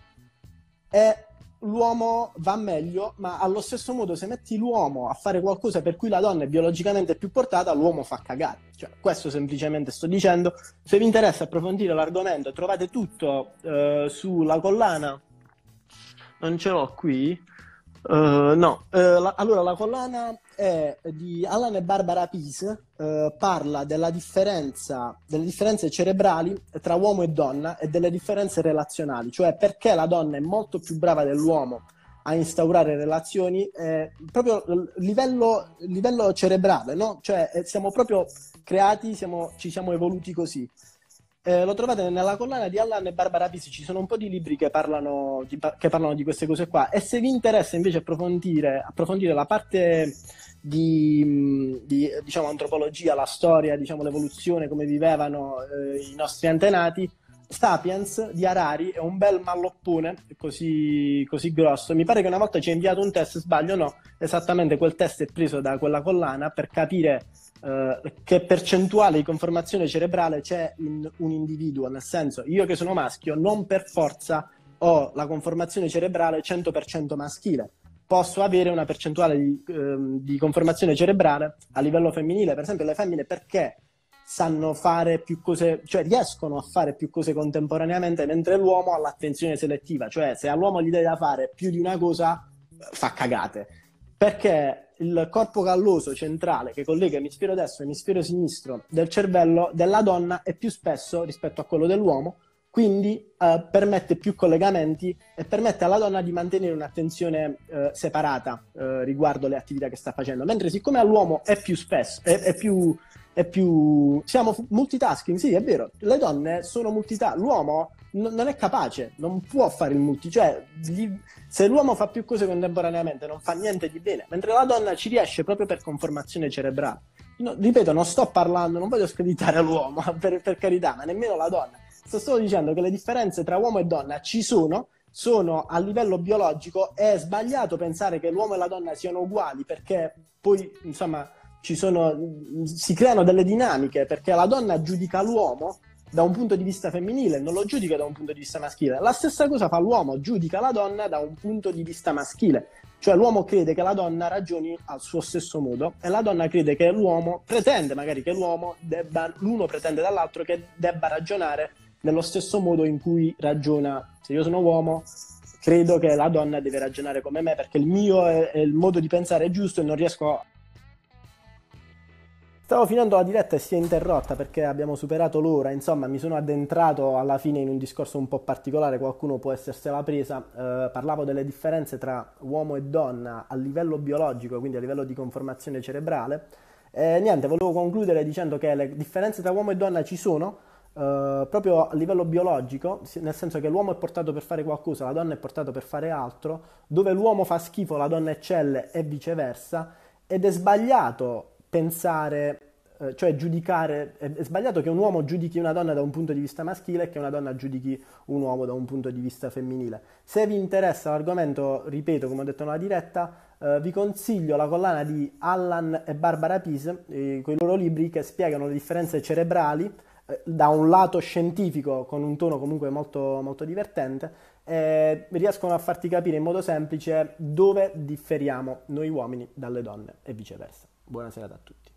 Speaker 1: e l'uomo va meglio, ma allo stesso modo se metti l'uomo a fare qualcosa per cui la donna è biologicamente più portata, l'uomo fa cagare. Cioè, questo semplicemente sto dicendo. Se vi interessa approfondire l'argomento, trovate tutto eh, sulla collana. Non ce l'ho qui. Uh, no, uh, la, allora la collana è di Alan e Barbara Pease, uh, parla della differenza, delle differenze cerebrali tra uomo e donna e delle differenze relazionali, cioè perché la donna è molto più brava dell'uomo a instaurare relazioni, eh, proprio livello, livello cerebrale, no? Cioè siamo proprio creati, siamo, ci siamo evoluti così. Eh, lo trovate nella collana di Allan e Barbara Pisi, ci sono un po' di libri che parlano di, che parlano di queste cose qua. E se vi interessa invece approfondire, approfondire la parte di, di diciamo, antropologia, la storia, diciamo, l'evoluzione, come vivevano eh, i nostri antenati, Sapiens di Harari è un bel malloppone così, così, grosso. Mi pare che una volta ci ha inviato un test, sbaglio no, esattamente quel test è preso da quella collana per capire eh, che percentuale di conformazione cerebrale c'è in un individuo, nel senso io che sono maschio non per forza ho la conformazione cerebrale 100% maschile, posso avere una percentuale di, eh, di conformazione cerebrale a livello femminile, per esempio le femmine perché sanno fare più cose, cioè riescono a fare più cose contemporaneamente, mentre l'uomo ha l'attenzione selettiva, cioè se all'uomo gli dai da fare più di una cosa, fa cagate. Perché il corpo calloso centrale che collega emisfero destro e emisfero sinistro del cervello della donna è più spesso rispetto a quello dell'uomo, quindi eh, permette più collegamenti e permette alla donna di mantenere un'attenzione eh, separata eh, riguardo le attività che sta facendo, mentre siccome all'uomo è più spesso, è, è, più, è più... Siamo multitasking, sì, è vero. Le donne sono multitasking. L'uomo n- non è capace, non può fare il multi... Cioè, gli... se l'uomo fa più cose contemporaneamente non fa niente di bene, mentre la donna ci riesce proprio per conformazione cerebrale. No, ripeto, non sto parlando, non voglio screditare l'uomo, (laughs) per, per carità, ma nemmeno la donna. Sto solo dicendo che le differenze tra uomo e donna ci sono, sono a livello biologico, è sbagliato pensare che l'uomo e la donna siano uguali perché poi, insomma sono, si creano delle dinamiche perché la donna giudica l'uomo da un punto di vista femminile, non lo giudica da un punto di vista maschile. La stessa cosa fa l'uomo, giudica la donna da un punto di vista maschile. Cioè l'uomo crede che la donna ragioni al suo stesso modo e la donna crede che l'uomo, pretende magari che l'uomo debba, l'uno pretende dall'altro che debba ragionare nello stesso modo in cui ragiona. Se io sono uomo, credo che la donna deve ragionare come me perché il mio è, è il modo di pensare è giusto e non riesco a Stavo finendo la diretta e si è interrotta perché abbiamo superato l'ora, insomma mi sono addentrato alla fine in un discorso un po' particolare, qualcuno può essersela presa, eh, parlavo delle differenze tra uomo e donna a livello biologico, quindi a livello di conformazione cerebrale. E niente, volevo concludere dicendo che le differenze tra uomo e donna ci sono, eh, proprio a livello biologico, nel senso che l'uomo è portato per fare qualcosa, la donna è portata per fare altro, dove l'uomo fa schifo, la donna eccelle e viceversa, ed è sbagliato pensare, eh, cioè giudicare, è, sbagliato che un uomo giudichi una donna da un punto di vista maschile e che una donna giudichi un uomo da un punto di vista femminile. Se vi interessa l'argomento, ripeto, come ho detto nella diretta, eh, vi consiglio la collana di Allan e Barbara Pease, eh, loro libri che spiegano le differenze cerebrali eh, da un lato scientifico con un tono comunque molto, molto divertente eh, riescono a farti capire in modo semplice dove differiamo noi uomini dalle donne e viceversa. Buonasera a tutti.